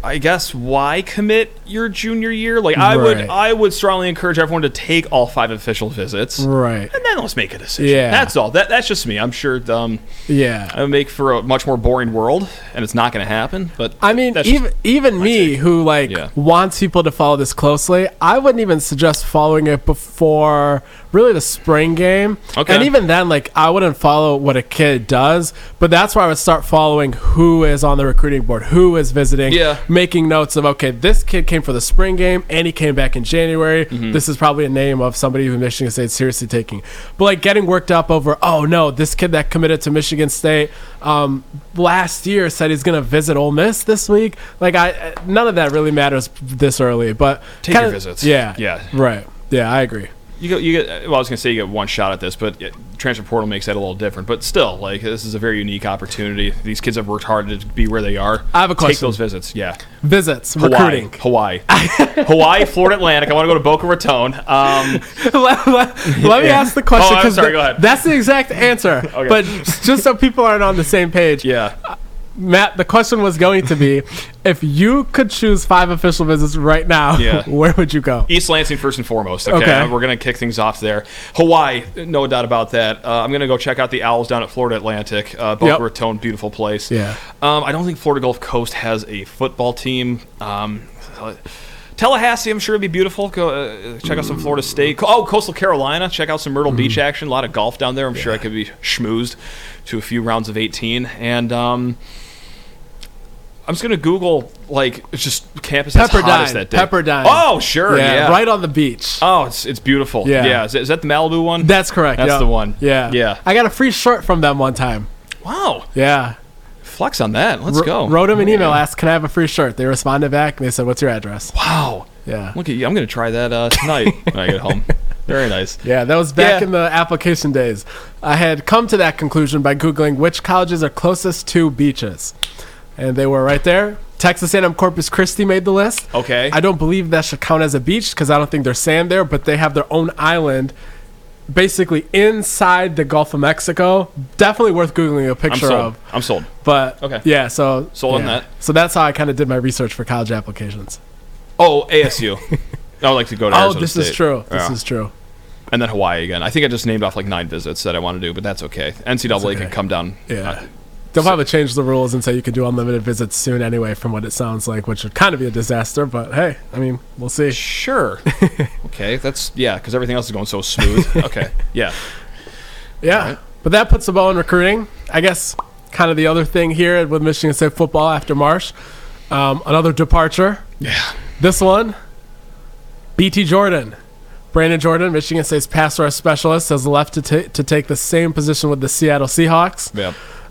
I guess why commit your junior year? Like I would, I would strongly encourage everyone to take all five official visits, Right. and then let's make a decision. Yeah. that's all. That that's just me. I'm sure um, Yeah. it would make for a much more boring world, and it's not going to happen. But I mean, even even me, take. who like Yeah. wants people to follow this closely, I wouldn't even suggest following it before really the spring game. Okay. And even then, like I wouldn't follow what a kid does, but that's where I would start following who is on the recruiting board, who is visiting, Yeah. making notes of okay, this kid came for the spring game and he came back in January. Mm-hmm. This is probably a name of somebody who Michigan State's seriously taking. But like getting worked up over, oh no, this kid that committed to Michigan State um, last year said he's gonna visit Ole Miss this week. Like I, none of that really matters this early. But Take your kinda- visits. Yeah, Yeah. right. Yeah, I agree. You get, you get. Well, I was going to say you get one shot at this, but yeah, transfer portal makes that a little different. But still, like this is a very unique opportunity. These kids have worked hard to be where they are. I have a question. Take those visits. Yeah, Visits, Hawaii, recruiting. Hawaii, Hawaii, Florida Atlantic. I want to go to Boca Raton. Um, let, let- let me ask the question Oh, because sorry, go ahead. that's the exact answer. But just so people aren't on the same page, yeah. Matt, the question was going to be if you could choose five official visits right now, Yeah. where would you go? East Lansing first and foremost. Okay, Okay. we're gonna kick things off there. Hawaii, no doubt about that. Uh, I'm gonna go check out the Owls down at Florida Atlantic. Uh, Boca Yep. Raton, beautiful place. Yeah. Um, I don't think Florida Gulf Coast has a football team. Um, Tallahassee, I'm sure it'd be beautiful. Go uh, check out some Florida State. Oh, Coastal Carolina, check out some Myrtle Beach action. A lot of golf down there. I'm sure I could be schmoozed to a few rounds of 18. And um, I'm just gonna Google like it's just campus that's hottest Pepperdine. that day. Pepperdine. Oh, sure, yeah. right on the beach. Oh, it's it's beautiful. Yeah. Yeah, Is, that- is that the Malibu one? That's correct. That's yep. the one. Yeah. Yeah. I got a free shirt from them one time. wow. Yeah. Flex on that. Let's Wr- go. Wrote them an email, asked, "Can I have a free shirt?" They responded back, and they said, "What's your address?" Wow. Yeah. Look at you. I'm gonna try that uh, tonight when I get home. Very nice. Yeah, that was back Yeah. in the application days. I had come to that conclusion by Googling which colleges are closest to beaches. And they were right there. Texas A&M Corpus Christi made the list. Okay. I don't believe that should count as a beach because I don't think there's sand there, but they have their own island basically inside the Gulf of Mexico. Definitely worth Googling a I'm picture sold. of. I'm sold. But Okay. yeah, so Sold on that. So that's how I kind of did my research for college applications. Oh, ASU. I would like to go to Oh, Arizona this is State. true. This Yeah. is true. And then Hawaii again. I think I just named off like nine visits that I want to do, but that's okay. NCAA okay. can come down. Yeah. Uh, They'll probably change the rules and say you can do unlimited visits soon anyway, from what it sounds like, which would kind of be a disaster. But hey, I mean, we'll see. sure. okay. That's yeah, because everything else is going so smooth. okay. Yeah. Yeah, Right. but that puts the ball in recruiting. I guess kind of the other thing here with Michigan State football after Marsh, um, another departure. Yeah. This one, BT Jordan. Brandon Jordan, Michigan State's pass rush specialist, has left to, ta- to take the same position with the Seattle Seahawks. Yeah.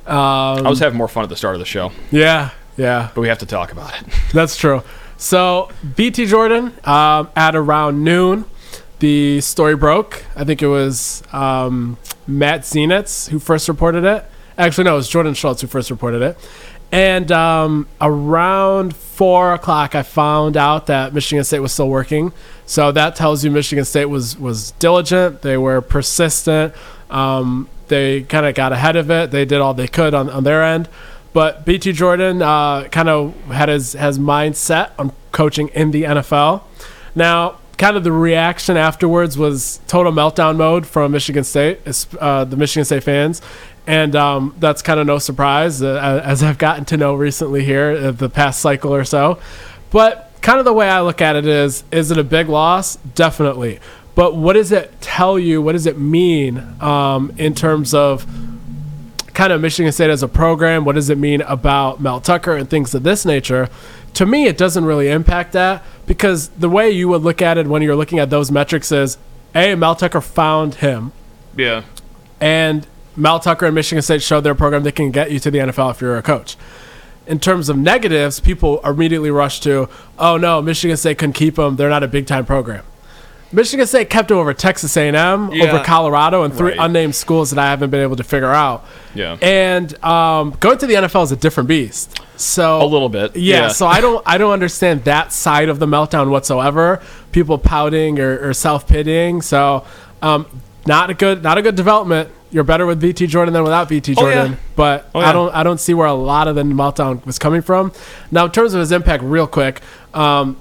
Um, I was having more fun at the start of the show, yeah, yeah. but we have to talk about it. That's true. So BT Jordan um, at around noon, the story broke. I think it was um, Matt Zenitz who first reported it. Actually, no, it was Jordan Schultz who first reported it. And um, around four o'clock, I found out that Michigan State was still working. So that tells you Michigan State was was diligent. They were persistent. Um, they kind of got ahead of it. They did all they could on, on their end. But BT Jordan uh, kind of had his has mind set on coaching in the NFL. Now, kind of the reaction afterwards was total meltdown mode from Michigan State, uh, the Michigan State fans, and um, that's kind of no surprise uh, as I've gotten to know recently here uh, the past cycle or so. But kind of the way I look at it is, is it a big loss? Definitely. But what does it tell you? What does it mean um, in terms of kind of Michigan State as a program? What does it mean about Mel Tucker and things of this nature? To me, it doesn't really impact that because the way you would look at it when you're looking at those metrics is A, Mel Tucker found him, Yeah. and Mel Tucker and Michigan State showed their program they can get you to the NFL if you're a coach. In terms of negatives, people immediately rush to, oh no, Michigan State couldn't keep him. They're not a big time program. Michigan State kept him over Texas A&M, Yeah. over Colorado, and three Right. unnamed schools that I haven't been able to figure out. Yeah. And um, going to the NFL is a different beast. So A little bit, yeah. yeah. So I don't, I don't understand that side of the meltdown whatsoever. People pouting or, or self pitying. So, um, not a good, not a good development. You're better with BT Jordan than without BT Oh, yeah. Jordan. But Oh, yeah. I don't, I don't see where a lot of the meltdown was coming from. Now, in terms of his impact, real quick. Um,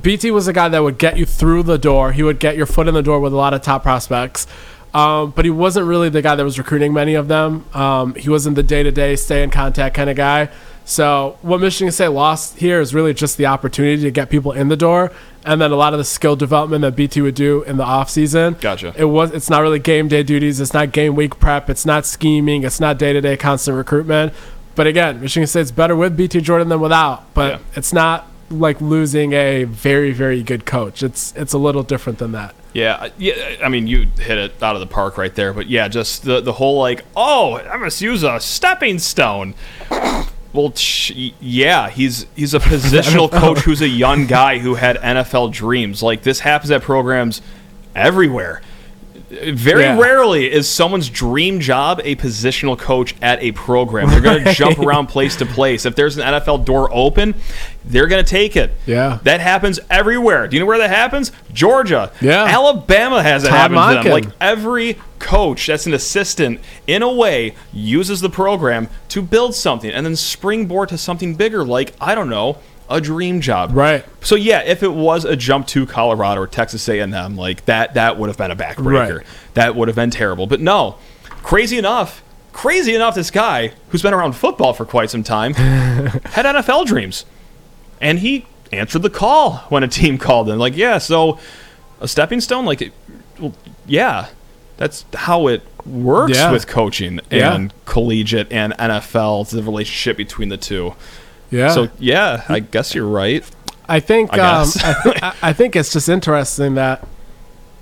BT was a guy that would get you through the door. He would get your foot in the door with a lot of top prospects. Um, but he wasn't really the guy that was recruiting many of them. Um, he wasn't the day to day, stay in contact kind of guy. So what Michigan State lost here is really just the opportunity to get people in the door, and then a lot of the skill development that BT would do in the off season. Gotcha. It was. It's not really game day duties. It's not game week prep. It's not scheming. It's not day to day constant recruitment. But again, Michigan State's better with BT Jordan than without. But Yeah. it's not like losing a very very good coach. It's it's a little different than that. Yeah, I- yeah. I mean, you hit it out of the park right there. But yeah, just the the whole like, oh, I must use a stepping stone. Well, yeah, he's he's a positional coach who's a young guy who had NFL dreams. Like this happens at programs everywhere. Very Yeah. rarely is someone's dream job a positional coach at a program. They're going to jump around place to place. If there's an NFL door open, they're going to take it. Yeah. That happens everywhere. Do you know where that happens? Georgia. Yeah. Alabama has it happen to them. Like every coach that's an assistant, in a way, uses the program to build something and then springboard to something bigger, like, I don't know, a dream job. Right. So yeah, if it was a jump to Colorado or Texas A&M, like that, that would have been a backbreaker. Right. That would have been terrible. But no, crazy enough, crazy enough, this guy who's been around football for quite some time had NFL dreams, and he answered the call when a team called him. Like, yeah, so a stepping stone, like, it- well, yeah, that's how it works Yeah. with coaching Yeah. and collegiate and NFL. The relationship between the two. Yeah. So yeah, I guess you're right. I think I um. I, th- I- think it's just interesting that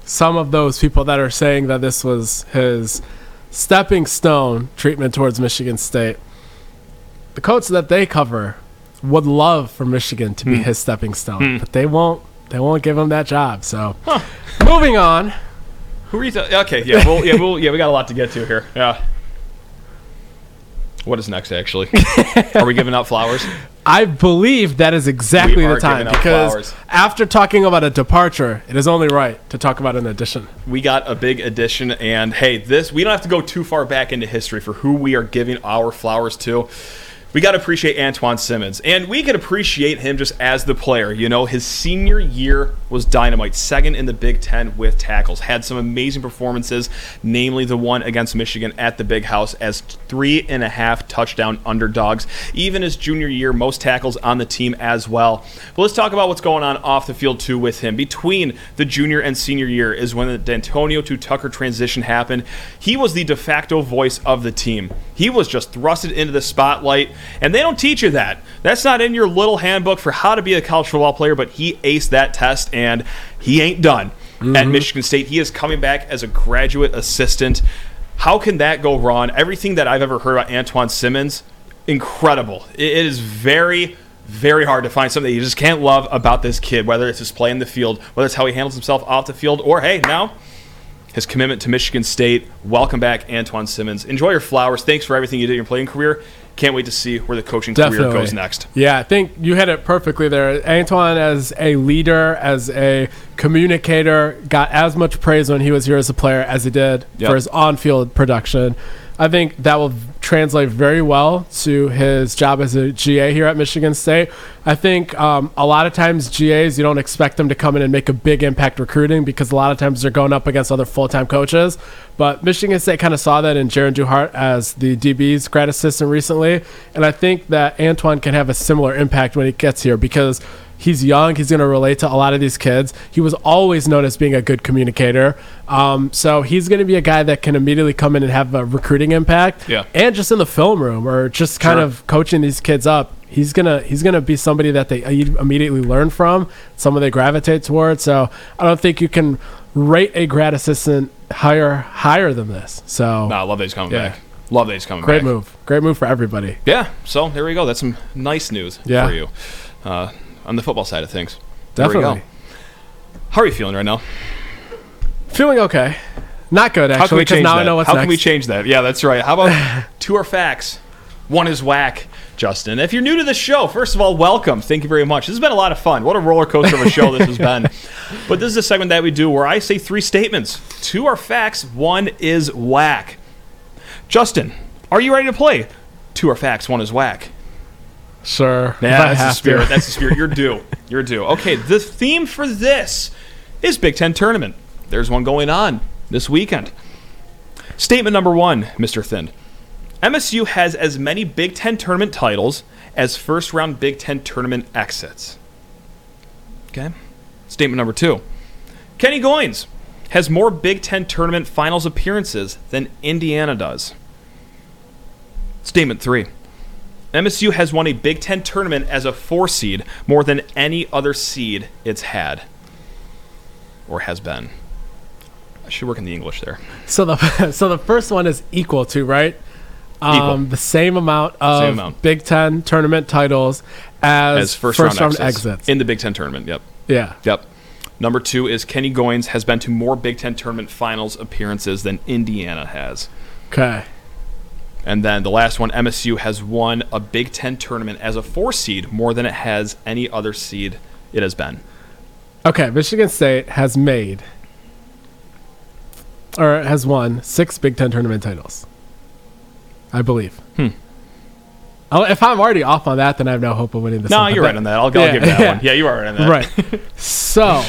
some of those people that are saying that this was his stepping stone treatment towards Michigan State, the coach that they cover would love for Michigan to be Hmm. his stepping stone, but they won't. They won't give him that job. So, moving on. Who are you? ta- okay, yeah, well, yeah, well, yeah, we got a lot to get to here. Yeah. What is next? Actually, are we giving out flowers? I believe that is exactly the time because flowers. after talking about a departure, it is only right to talk about an addition. We got a big addition, and hey, this we don't have to go too far back into history for who we are giving our flowers to. We got to appreciate Antjuan Simmons, and we can appreciate him just as the player. You know, his senior year was dynamite, second in the Big Ten with tackles. Had some amazing performances, namely the one against Michigan at the Big House as three and a half touchdown underdogs. Even his junior year, most tackles on the team as well. But let's talk about what's going on off the field too with him. Between the junior and senior year is when the D'Antonio to Tucker transition happened. He was the de facto voice of the team. He was just thrusted into the spotlight, and they don't teach you that. That's not in your little handbook for how to be a college football player, but he aced that test, and he ain't done at mm-hmm. Michigan State. He is coming back as a graduate assistant. How can that go wrong? Everything that I've ever heard about Antjuan Simmons, incredible. It- is very, very hard to find something that you just can't love about this kid, whether it's his play in the field, whether it's how he handles himself off the field, or hey, now his commitment to Michigan State. Welcome back, Antjuan Simmons. Enjoy your flowers. Thanks for everything you did in your playing career. Can't wait to see where the coaching career goes next. Yeah, I think you hit it perfectly there. Antjuan, as a leader, as a communicator, got as much praise when he was here as a player as he did Yep. for his on field production. I think that will translate very well to his job as a GA here at Michigan State. I think um, a lot of times GAs, you don't expect them to come in and make a big impact recruiting because a lot of times they're going up against other full time coaches. But Michigan State kind of saw that in Jaron Duhart as the DB's grad assistant recently. And I think that Antjuan can have a similar impact when he gets here because He's young. He's going to relate to a lot of these kids. He was always known as being a good communicator. Um, so he's going to be a guy that can immediately come in and have a recruiting impact. Yeah. And just in the film room or just kind Sure. of coaching these kids up. He's gonna he's gonna be somebody that they immediately learn from, someone they gravitate towards. So I don't think you can rate a grad assistant higher higher than this. So Nah, I love that he's coming Yeah. back. Love that he's coming great back. Great move, great move for everybody. Yeah. So there we go. That's some nice news Yeah. for you uh, on the football side of things. There we Definitely go. How are you feeling right now? feeling okay. Not good How can actually we because change now that? I know what's How next. can we change that? Yeah, that's right. How about two are facts, one is whack. Justin, if you're new to the show, first of all, welcome. Thank you very much. This has been a lot of fun. What a roller coaster of a show this has been. But this is a segment that we do where I say three statements. Two are facts, one is whack. Justin, are you ready to play? Two are facts, one is whack. I Yeah, that's the to. spirit. That's the spirit. You're due. You're due. Okay, the theme for this is Big Ten tournament. There's one going on this weekend. Statement number one, Mr. Thin. MSU has as many Big Ten tournament titles as first round Big Ten tournament exits. Okay. Statement number two. Kenny Goins has more Big Ten tournament finals appearances than Indiana does. Statement three. MSU has won a Big Ten tournament as a four seed more than any other seed it's had or has been. I should work in the English there. So the so the first one is equal to right. Um, Equal. the same amount of Same amount. Big Ten tournament titles as, As first, round, exits, exits. in the Big Ten tournament. Yep. yeah. Yep. Number two is Kenny Goins has been to more Big Ten tournament finals appearances than Indiana has. Okay. And then the last one, MSU has won a Big Ten tournament as a four seed more than it has any other seed it has been. Okay. Michigan State has made or has won six Big Ten tournament titles. I believe. Hmm. Oh, if I'm already off on that, then I have no hope of winning this. No, one. you're right on that. I'll, I'll give you that yeah. one. Yeah, you are right on that. Right. so,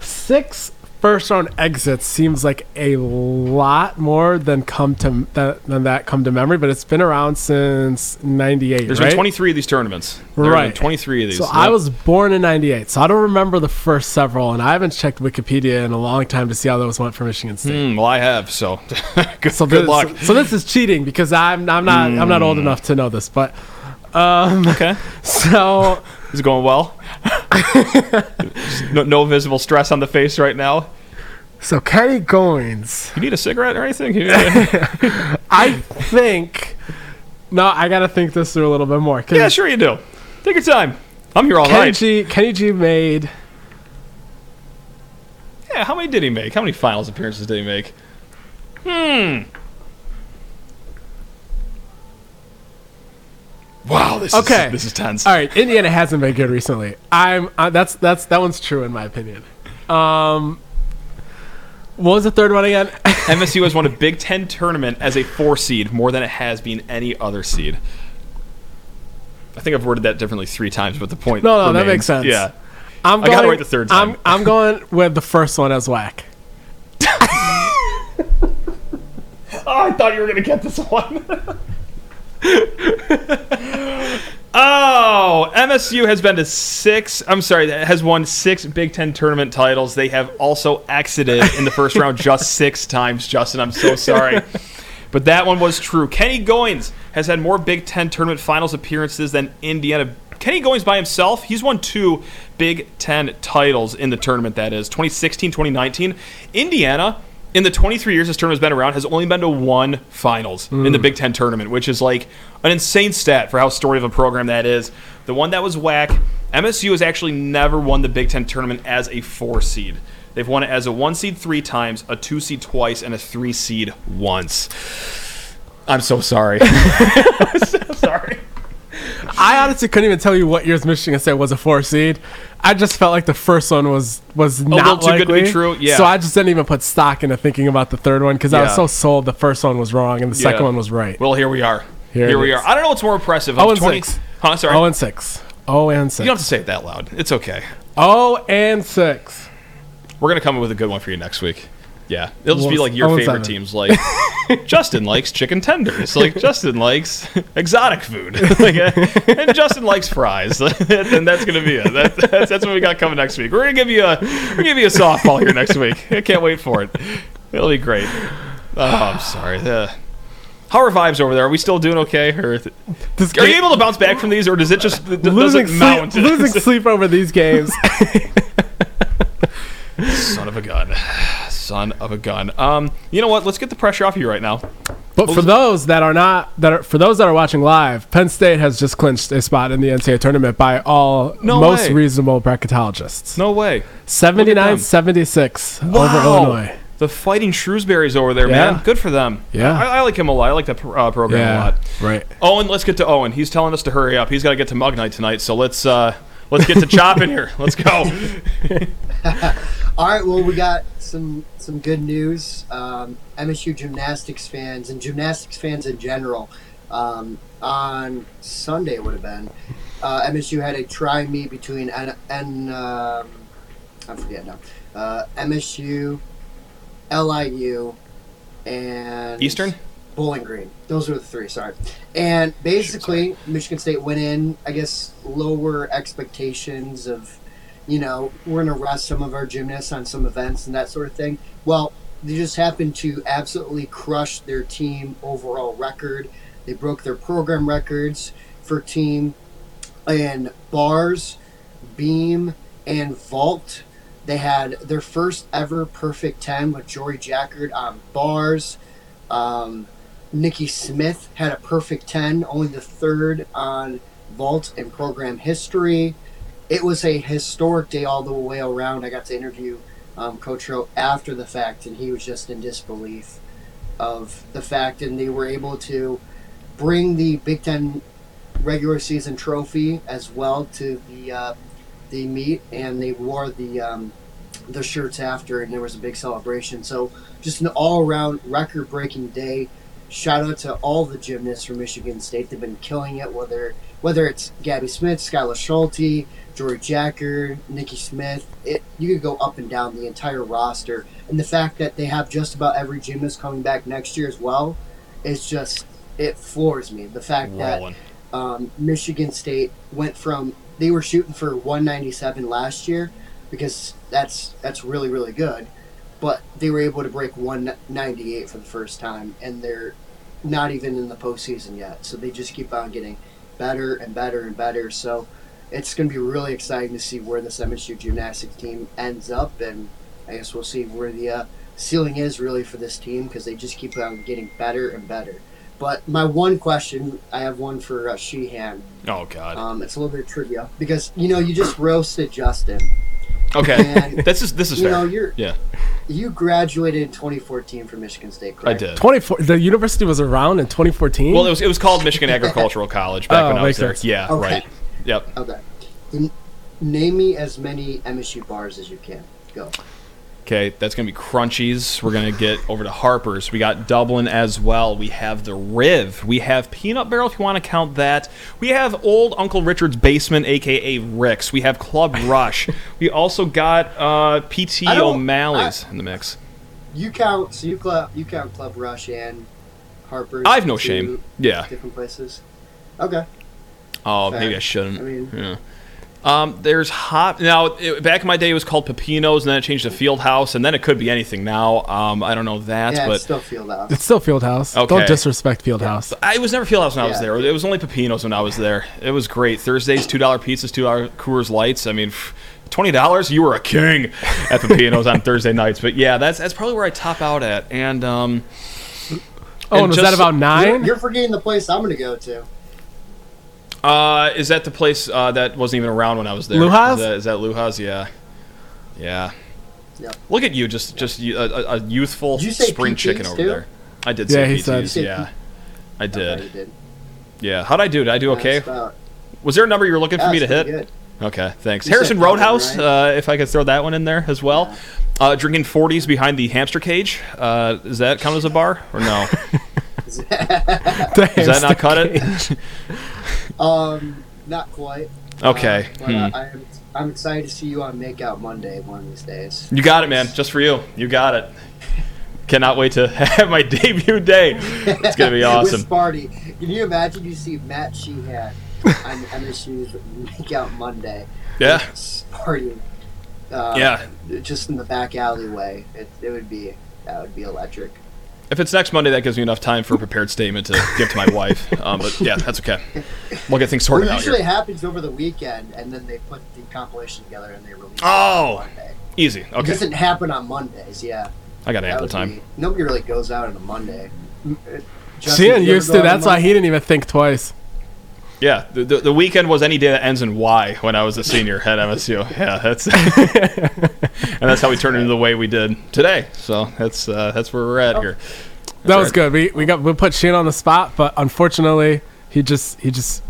six first round exits seems like a lot more than come to that than that come to memory, but it's been around since '98. There's right? been 23 of these tournaments. There Right. 23 of these. So Yep. I was born in '98, so I don't remember the first several, and I haven't checked Wikipedia in a long time to see how those went for Michigan State. Hmm, well, I have. So good, So good this, luck. So, this is cheating because I'm I'm not I'm not Hmm. old enough to know this, but um, okay, so is it going well? No, no visible stress on the face right now. so Kenny Goins. You need a cigarette or anything? I think. No, I gotta think this through a little bit more. yeah, sure you do. Take your time. I'm here all Kenny night. G, Kenny G made Yeah, how many did he make? How many finals appearances did he make? Hmm. Wow, this Okay. is this is tense. all right. Indiana hasn't been good recently. I'm uh, that's that's that one's true in my opinion. Um, what was the third one again? MSU has won a Big Ten tournament as a four seed more than it has been any other seed. I think I've worded that differently three times, but the point. No, no, that makes sense. Yeah. I'm I gotta write the third time. I'm I'm going with the first one as whack. Oh, I thought you were gonna get this one. oh, MSU has been to six. I'm sorry, has won six Big Ten tournament titles. They have also exited in the first round just six times. Justin, I'm so sorry, but that one was true. Kenny Goins has had more Big Ten tournament finals appearances than Indiana. Kenny Goins by himself, he's won two Big Ten titles in the tournament. That is 2016, 2019. Indiana in the 23 years this tournament's been around, has only been to one finals in the mm. Big Ten tournament, which is like an insane stat for how story of a program that is. The one that was whack, MSU has actually never won the Big Ten tournament as a four seed. They've won it as a one seed three times, a two seed twice, and a three seed once. I'm so sorry. I'm so sorry. I honestly couldn't even tell you what years Michigan State was a four seed. I just felt like the first one was was not little too good to be true? Yeah. So I just didn't even put stock into thinking about the third one because I was so sold the first one was wrong and the second one was right. Well, here we are. Here Here, we is. are. I don't know what's more impressive. Oh, and 20 six. Huh? Sorry. Oh and six. Oh and six. you don't have to say it that loud. It's okay. Oh and six. We're gonna come up with a good one for you next week. Yeah, it'll just be like your favorite seven. teams. Like Justin likes chicken tenders. Like Justin likes exotic food. like, and Justin likes fries. and that's gonna be it. That, that's, that's what we got coming next week. We're gonna give you a we're gonna give you a softball here next week. I can't wait for it. It'll be great. Oh, I'm sorry. Uh, how are vibes over there? Are we still doing okay? Or th- This are you able to bounce back from these, or does it just th- does losing it mount? sleep, losing sleep over these games. Son of a gun. Son of a gun. Um, you know what? Let's get the pressure off you right now. But for those that are not that are for those that are watching live, Penn State has just clinched a spot in the NCAA tournament by all No most way. reasonable bracketologists. No way. 79-76 over Wow. Illinois. The fighting Shrewsberry's over there, Yeah. man. Good for them. Yeah. I, I like him a lot. I like that pr- uh, program a lot. right. Owen, let's get to Owen. He's telling us to hurry up. He's got to get to Mug Night tonight. So let's uh, let's get to chopping here. Let's go. All right, well, we got some some good news. Um, MSU gymnastics fans and gymnastics fans in general. Um, on Sunday it would have been uh, MSU had a tri meet between and and um, I forget now. Uh, MSU, LIU, and Eastern. Bowling Green. Those were the three. Sorry. And basically, Michigan State went in. I guess lower expectations of, you know, we're gonna rest some of our gymnasts on some events and that sort of thing. Well, they just happened to absolutely crush their team overall record. They broke their program records for team in bars, beam, and vault. They had their first ever perfect 10 with Jory Jackard on bars. Um, Nikki Smith had a perfect 10, only the third on vault in program history. It was a historic day all the way around. I got to interview um, Coach Rowe after the fact, and he was just in disbelief of the fact, and they were able to bring the Big Ten regular season trophy as well to the uh, the meet, and they wore the um, the shirts after, and there was a big celebration. So just an all around record breaking day. Shout out to all the gymnasts from Michigan State. They've been killing it. Whether whether it's Gabby Smith, Skylar Schulte, Jory Jacker, Nikki Smith, it, you could go up and down the entire roster. And the fact that they have just about every gymnast coming back next year as well is just it floors me. The fact that um, Michigan State went from they were shooting for 197 last year because that's that's really really good, but they were able to break 198 for the first time, and they're not even in the postseason yet. So they just keep on getting better and better and better. So it's going to be really exciting to see where this MSU gymnastics team ends up, and I guess we'll see where the uh, ceiling is really for this team because they just keep on getting better and better. But my one question, I have one for uh, Sheehan. Oh God. Um, it's a little bit of trivia because you know you just roasted Justin. Okay. and- this is this is You fair. know you're yeah, you graduated in 2014 from Michigan State. I did. 24 the university was around in 2014. Well, it was it was called Michigan Agricultural College back Oh, when I was makes there. sense. Yeah. Okay. Right. Yep. Okay. Then name me as many MSU bars as you can. Go. Okay, that's gonna be Crunchies. We're gonna get over to Harper's. We got Dublin as well. We have the Riv. We have Peanut Barrel, if you want to count that. We have Old Uncle Richard's Basement, aka Rick's. We have Club Rush. we also got uh, PT I O'Malley's in the mix. You count. So you club. You count Club Rush and Harper's. I've no shame. Yeah. Different places. Okay. Oh, Fair. maybe I shouldn't. I mean- yeah. Um, there's hot now. It, back in my day, it was called Pepino's, and then it changed to Field House, and then it could be anything now. Um, I don't know that, yeah, but it's still feel that. it's still Fieldhouse. Okay. Don't disrespect Fieldhouse. I was never Fieldhouse when I was Yeah. there. It was only Pepino's when I was there. It was great. Thursdays, two dollar pizzas, two dollar Coors Lights. I mean, pff, twenty dollars, you were a king at Pepino's on Thursday nights. But yeah, that's that's probably where I top out at. And um, Oh, and and was just- that about You're, nine? you're forgetting the place I'm going to go to. Uh, is that the place uh, that wasn't even around when I was there? Luhas? Is that, is that Luhas? Yeah, yeah. Yep. Look at you, just just a, a- a youthful you spring PTs chicken over too? there. I did Yeah, say he PTs. said- You said yeah, I I did. thought did. Yeah, how'd I do? Did I do okay? About- Was there a number you were looking for me to hit? good. Okay, thanks. You Harrison Roadhouse, right? uh, if I could throw that one in there as well. Uh, drinking 40s behind the hamster cage. Uh, does that count as a bar or no? Does that not cut it? Um, not quite. Okay. Uh, but, uh, hmm. I'm, I'm excited to see you on Makeout Monday one of these days. You got it, man. Just for you. You got it. Cannot wait to have my debut day. It's gonna be awesome. With Sparty. Can you imagine you see Matt Sheehan on MSU's Make Out Monday? Yeah. with Sparty. Uh, Yeah. Just in the back alleyway. It, it would be, that would be electric. If it's next Monday, that gives me enough time for a prepared statement to give to my wife. Um, but yeah, that's okay. We'll get things Well, sorted it out usually here. happens over the weekend, and then they put the compilation together and they release it Oh. on Monday. Easy. It Okay. doesn't happen on Mondays, yeah. I got That ample would time. be- nobody really goes out on a Monday. M- uh, Justin, Sheehan you used to. That's why he didn't even think twice. Yeah, the, the, the weekend was any day that ends in Y when I was a senior at MSU. Yeah, that's and that's how we turned into the way we did today. So that's uh, that's where we're at here. That was right. good. We we got we put Sheen on the spot, but unfortunately, he just he just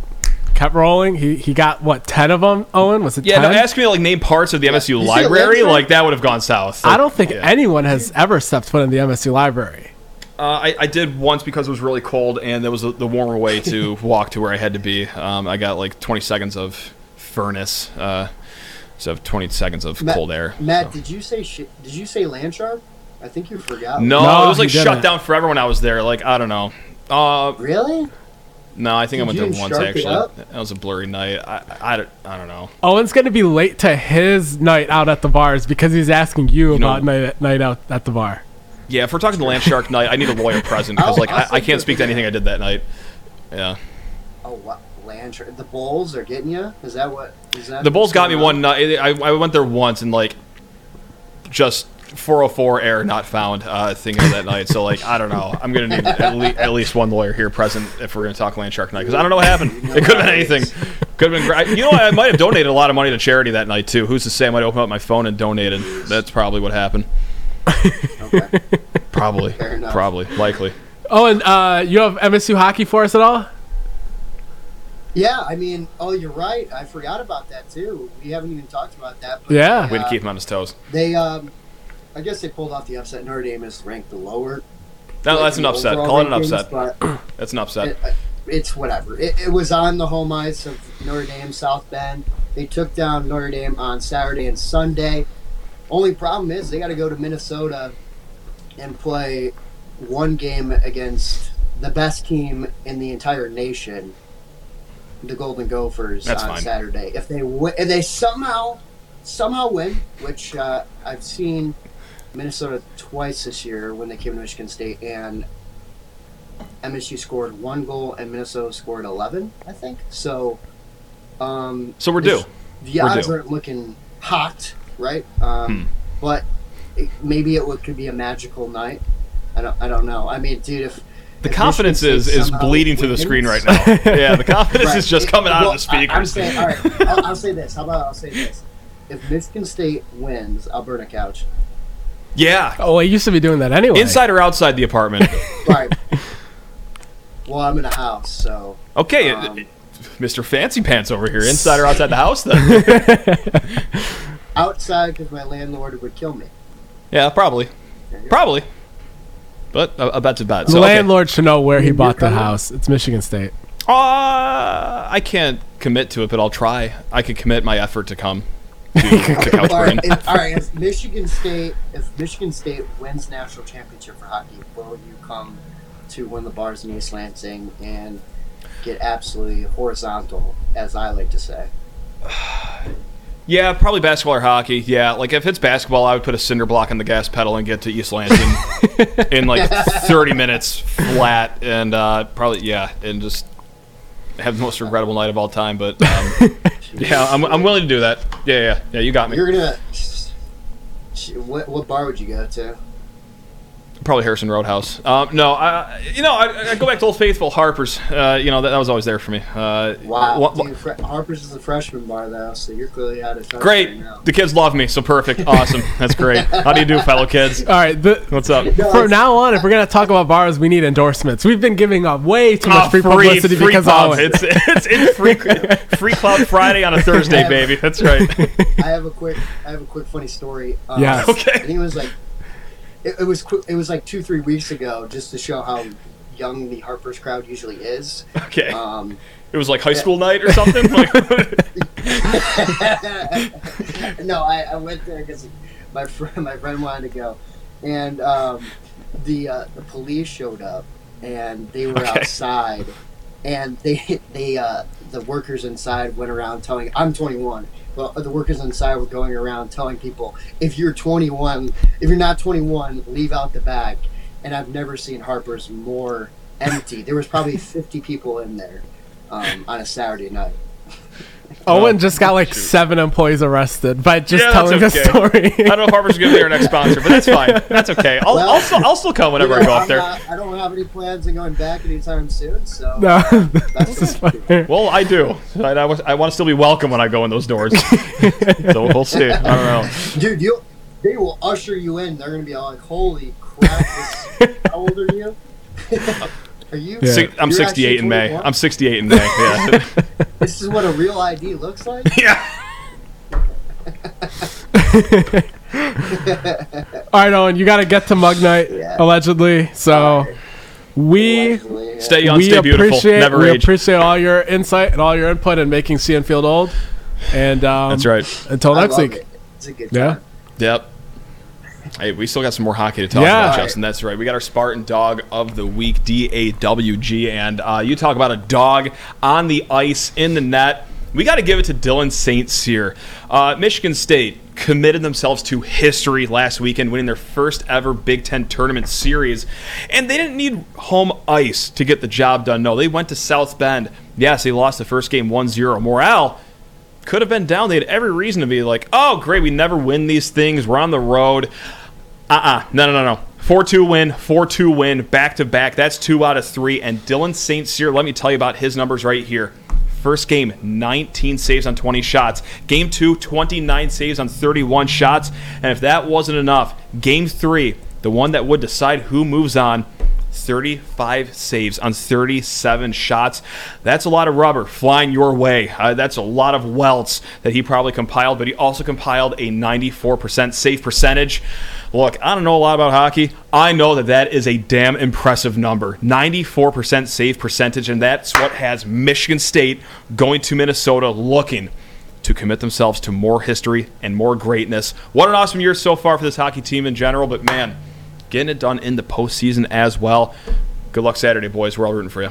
kept rolling. He he got what ten of them. Owen was it? Yeah, 10? no, ask me to, like name parts of the MSU You library, library? like that would have gone south. I don't think Yeah. anyone has ever stepped foot in the MSU library. Uh, I, I did once because it was really cold and there was a, the warmer way to walk to where I had to be. Um, I got like 20 seconds of furnace, uh, so 20 seconds of Matt, cold air. Matt, so. did you say sh- did you say land shark? I think you forgot. No, No, it was like shut didn't. down forever when I was there. Like I don't know. Uh, Really? no, I think I Did went you there once shark actually. That was a blurry night. I, I, don't- I don't know. Owen's gonna be late to his night out at the bars because he's asking you, know- about night night out at the bar. Yeah, if we're talking the land shark night, I need a lawyer present because I'll- like I'll I, I can't speak to anything I did that night. Yeah, Oh, what land shark? The bulls are getting you? Is that what? Is that the Bulls got me going one night. I, I went there once and like just 404 air not found uh, thing of that night. So like I don't know. I'm gonna need at, le- at least one lawyer here present if we're gonna talk land shark night because I don't know what happened. It could have been anything. Could have been great. You know, what? I might have donated a lot of money to charity that night too. Who's to say? I might open up my phone and donated. That's probably what happened. Okay. Probably. Fair enough. Probably. Likely. Owen, uh, you have MSU hockey for us at all? Yeah, I mean, oh, you're right. I forgot about that too. We haven't even talked about that. But Yeah. they, Way to uh, keep him on his toes. They, um, I guess they pulled off the upset. Notre Dame is ranked the lower. No, that's an upset. overall Call it an upset. That's an upset. it, it's whatever. It, it was on the home ice of Notre Dame, South Bend. They took down Notre Dame on Saturday and Sunday. Only problem is they got to go to Minnesota and play one game against the best team in the entire nation, the Golden Gophers, That's on fine. Saturday. If they win, if they somehow somehow win, which uh, I've seen Minnesota twice this year when they came to Michigan State, and MSU scored one goal and Minnesota scored eleven, I think. So, um, So we're due. The We're odds due. aren't looking hot, right? Um, Hmm. But it, maybe it would, could be a magical night. I don't. I don't know. I mean, dude, if The if confidence is is bleeding through the screen right now. Yeah, the confidence Right. is just It- coming out well, of the I- I, am saying, all right, I'll, I'll say this. How about I'll say this? If Michigan State wins, I'll burn a couch. Yeah. Oh, I used to be doing that anyway. Inside or outside the apartment? Right. well, I'm in a house, so Okay, Um, Mr. Fancy Pants over here. Inside or outside the house then? outside because my landlord would kill me. Yeah, probably. There you go. Probably. But a, a bet's a bet. the So, okay. landlord should know where he bought the house. It's Michigan State. Uh, I can't commit to it, but I'll try. I could commit my effort to come to, to all, right, if, all right. If Michigan State, if Michigan State wins national championship for hockey, will you come to one of the bars in East Lansing and get absolutely horizontal, as I like to say? Yeah, probably basketball or hockey. Yeah, like if it's basketball, I would put a cinder block on the gas pedal and get to East Lansing in like 30 minutes flat, and uh, probably yeah, and just have the most regrettable night of all time. But um, yeah, I'm, I'm willing to do that. Yeah, yeah, yeah. You got me. You're gonna. What, what bar would you go to? Probably Harrison Roadhouse. Um, no, I, you know, I, I go back to Old Faithful, Harper's. Uh, you know, that, that was always there for me. Uh, Wow, wha- wha- dude, Fre- Harper's is a freshman bar though, so you're clearly out of touch great. right now. The kids love me, so perfect. Awesome. That's great. How do you do, fellow kids? All right. The, What's up? No, from now on, if we're gonna talk about bars, we need endorsements. We've been giving up way too much Oh, free publicity free because pub. of Owen. it's it's in free free cloud Friday on a Thursday, Yeah. baby. That's right. I have a quick, I have a quick funny story. Um, Yes. Okay. I think it was like, it, it was it was like two three weeks ago, just to show how young the Harper's crowd usually is. Okay. Um, It was like high school night or something. Like, no, I, I went there because my friend my friend wanted to go, and um, the uh, the police showed up and they were Okay. outside and they they uh, the workers inside went around telling I'm 21 well the workers inside were going around telling people if you're 21 if you're not 21 leave out the back and I've never seen Harper's more empty. There was probably 50 people in there um, on a Saturday night Owen just got like seven employees arrested by just Yeah, telling okay. a story. I don't know if Harper's going to be our next sponsor, but that's fine. That's okay. I'll, Well- I'll, still, I'll still come whenever I You go know, up I'm there. not- I don't have any plans on going back anytime soon so no, that's okay. funny. Well, I do. I, I, I want to still be welcome when I go in those doors. so we'll see. I don't know. Dude, you they will usher you in. They're gonna be like, "Holy crap! This, how old are you? are you? Yeah. Si- I'm 68 in May. I'm 68 in May. Yeah. This is what a real ID looks like. yeah. All right, Owen, you got to get to Mug Night Yeah. allegedly. So we Allegedly, yeah. Stay young, we stay beautiful, appreciate never we age. appreciate all your insight and all your input in making CN Field old. And um, That's right. Until I next week. it. It's a good Yeah. time. Yep. Hey, we still got some more hockey to talk Yeah. about, Justin. That's right. We got our Spartan dog of the week, DAWG, and uh, you talk about a dog on the ice in the net. We got to give it to Dylan St. Cyr. Uh, Michigan State committed themselves to history last weekend, winning their first ever Big Ten tournament series. And they didn't need home ice to get the job done. No, they went to South Bend. Yes, they lost the first game 1 0. Morale could have been down. They had every reason to be like, oh, great, we never win these things. We're on the road. Uh uh No, no, no, no. 4 2 win, 4 2 win, back to back. That's two out of three. And Dylan St. Cyr, let me tell you about his numbers right here. First game, 19 saves on 20 shots. Game two, 29 saves on 31 shots. And if that wasn't enough, game three, the one that would decide who moves on, 35 saves on 37 shots. That's a lot of rubber flying your way. Uh, that's a lot of welts that he probably compiled, but he also compiled a 94% save percentage. Look, I don't know a lot about hockey. I know that that is a damn impressive number 94% save percentage, and that's what has Michigan State going to Minnesota looking to commit themselves to more history and more greatness. What an awesome year so far for this hockey team in general, but man, getting it done in the postseason as well. Good luck Saturday, boys. We're all rooting for you.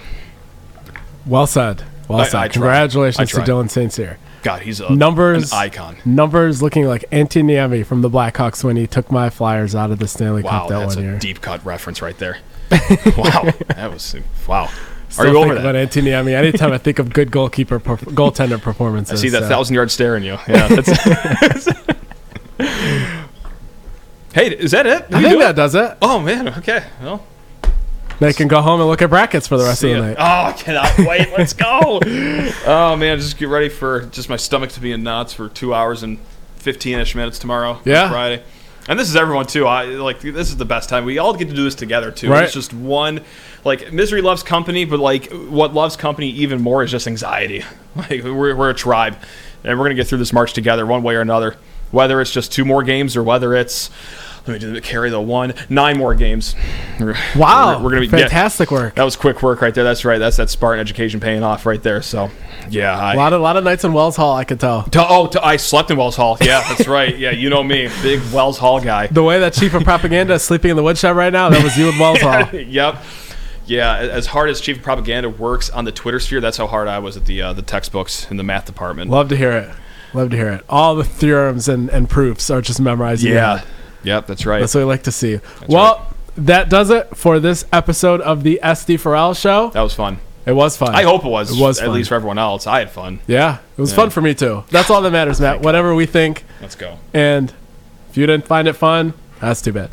Well said. Well I- said. I. Congratulations I to. Dylan St. Cyr. God, he's a Numbers icon. Numbers looking like Antti Niemi from the Blackhawks when he took my Flyers out of the Stanley Wow, Cup that that's one a year. deep cut reference right there. wow, that was wow. Still Are you over about that? Antti Niemi. Anytime I think of good goalkeeper per- goaltender I see that so- thousand yard stare in you. Yeah. That's hey, is that it? Did I think do that it? does it. Oh man. Okay. Well, They can go home and look at brackets for the rest see of the ya. night. Oh, I cannot wait. Let's go. oh man, just get ready for just my stomach to be in knots for two hours and fifteen ish minutes tomorrow. Yeah. Friday. And this is everyone too. I like this is the best time. We all get to do this together too. Right. It's just one like misery loves company, but like what loves company even more is just anxiety. Like we're, we're a tribe, and we're gonna get through this march together one way or another. Whether it's just two more games or whether it's let me do the, carry the one nine more games. Wow, we're, we're gonna be yeah. fantastic work. That was quick work right there. That's right. That's that Spartan education paying off right there. So, yeah. I, A lot of lot of nights in Wells Hall, I could tell. to, oh, to, I slept in Wells Hall. Yeah, that's right. Yeah, you know me, big Wells Hall guy. The way that chief of propaganda is sleeping in the woodshed right now, that was you in Wells Hall. yep. Yeah, as hard as chief of propaganda works on the Twitter sphere, that's how hard I was at the uh, the textbooks in the math department. Love to hear it. Love to hear it. All the theorems and, and proofs are just memorized. yeah. head. Yep, that's right. That's what we like to see. well, that does it for this episode of the SD4L show. that was fun. It was fun. I hope it was. It was at fun. least for everyone else. I had fun. Yeah, it was Yeah. fun for me too. That's all that matters, Matt. Whatever we think, Let's go. and if you didn't find it fun, that's too bad.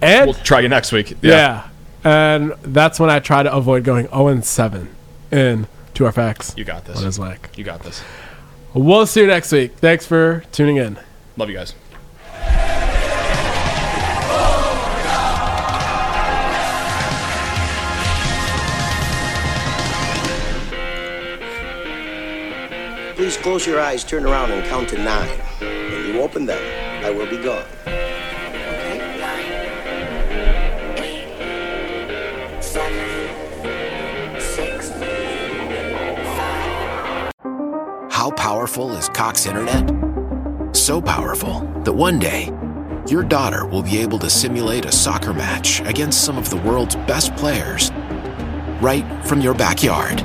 And We'll try again next week. yeah. and that's when I try to avoid going 0 and 7 in to our facts. You got this. What is like? You got this. We'll see you next week. Thanks for tuning in. Love you guys. Please close your eyes, turn around, and count to nine. When you open them, I will be gone. How powerful is Cox Internet? So powerful that one day, your daughter will be able to simulate a soccer match against some of the world's best players right from your backyard.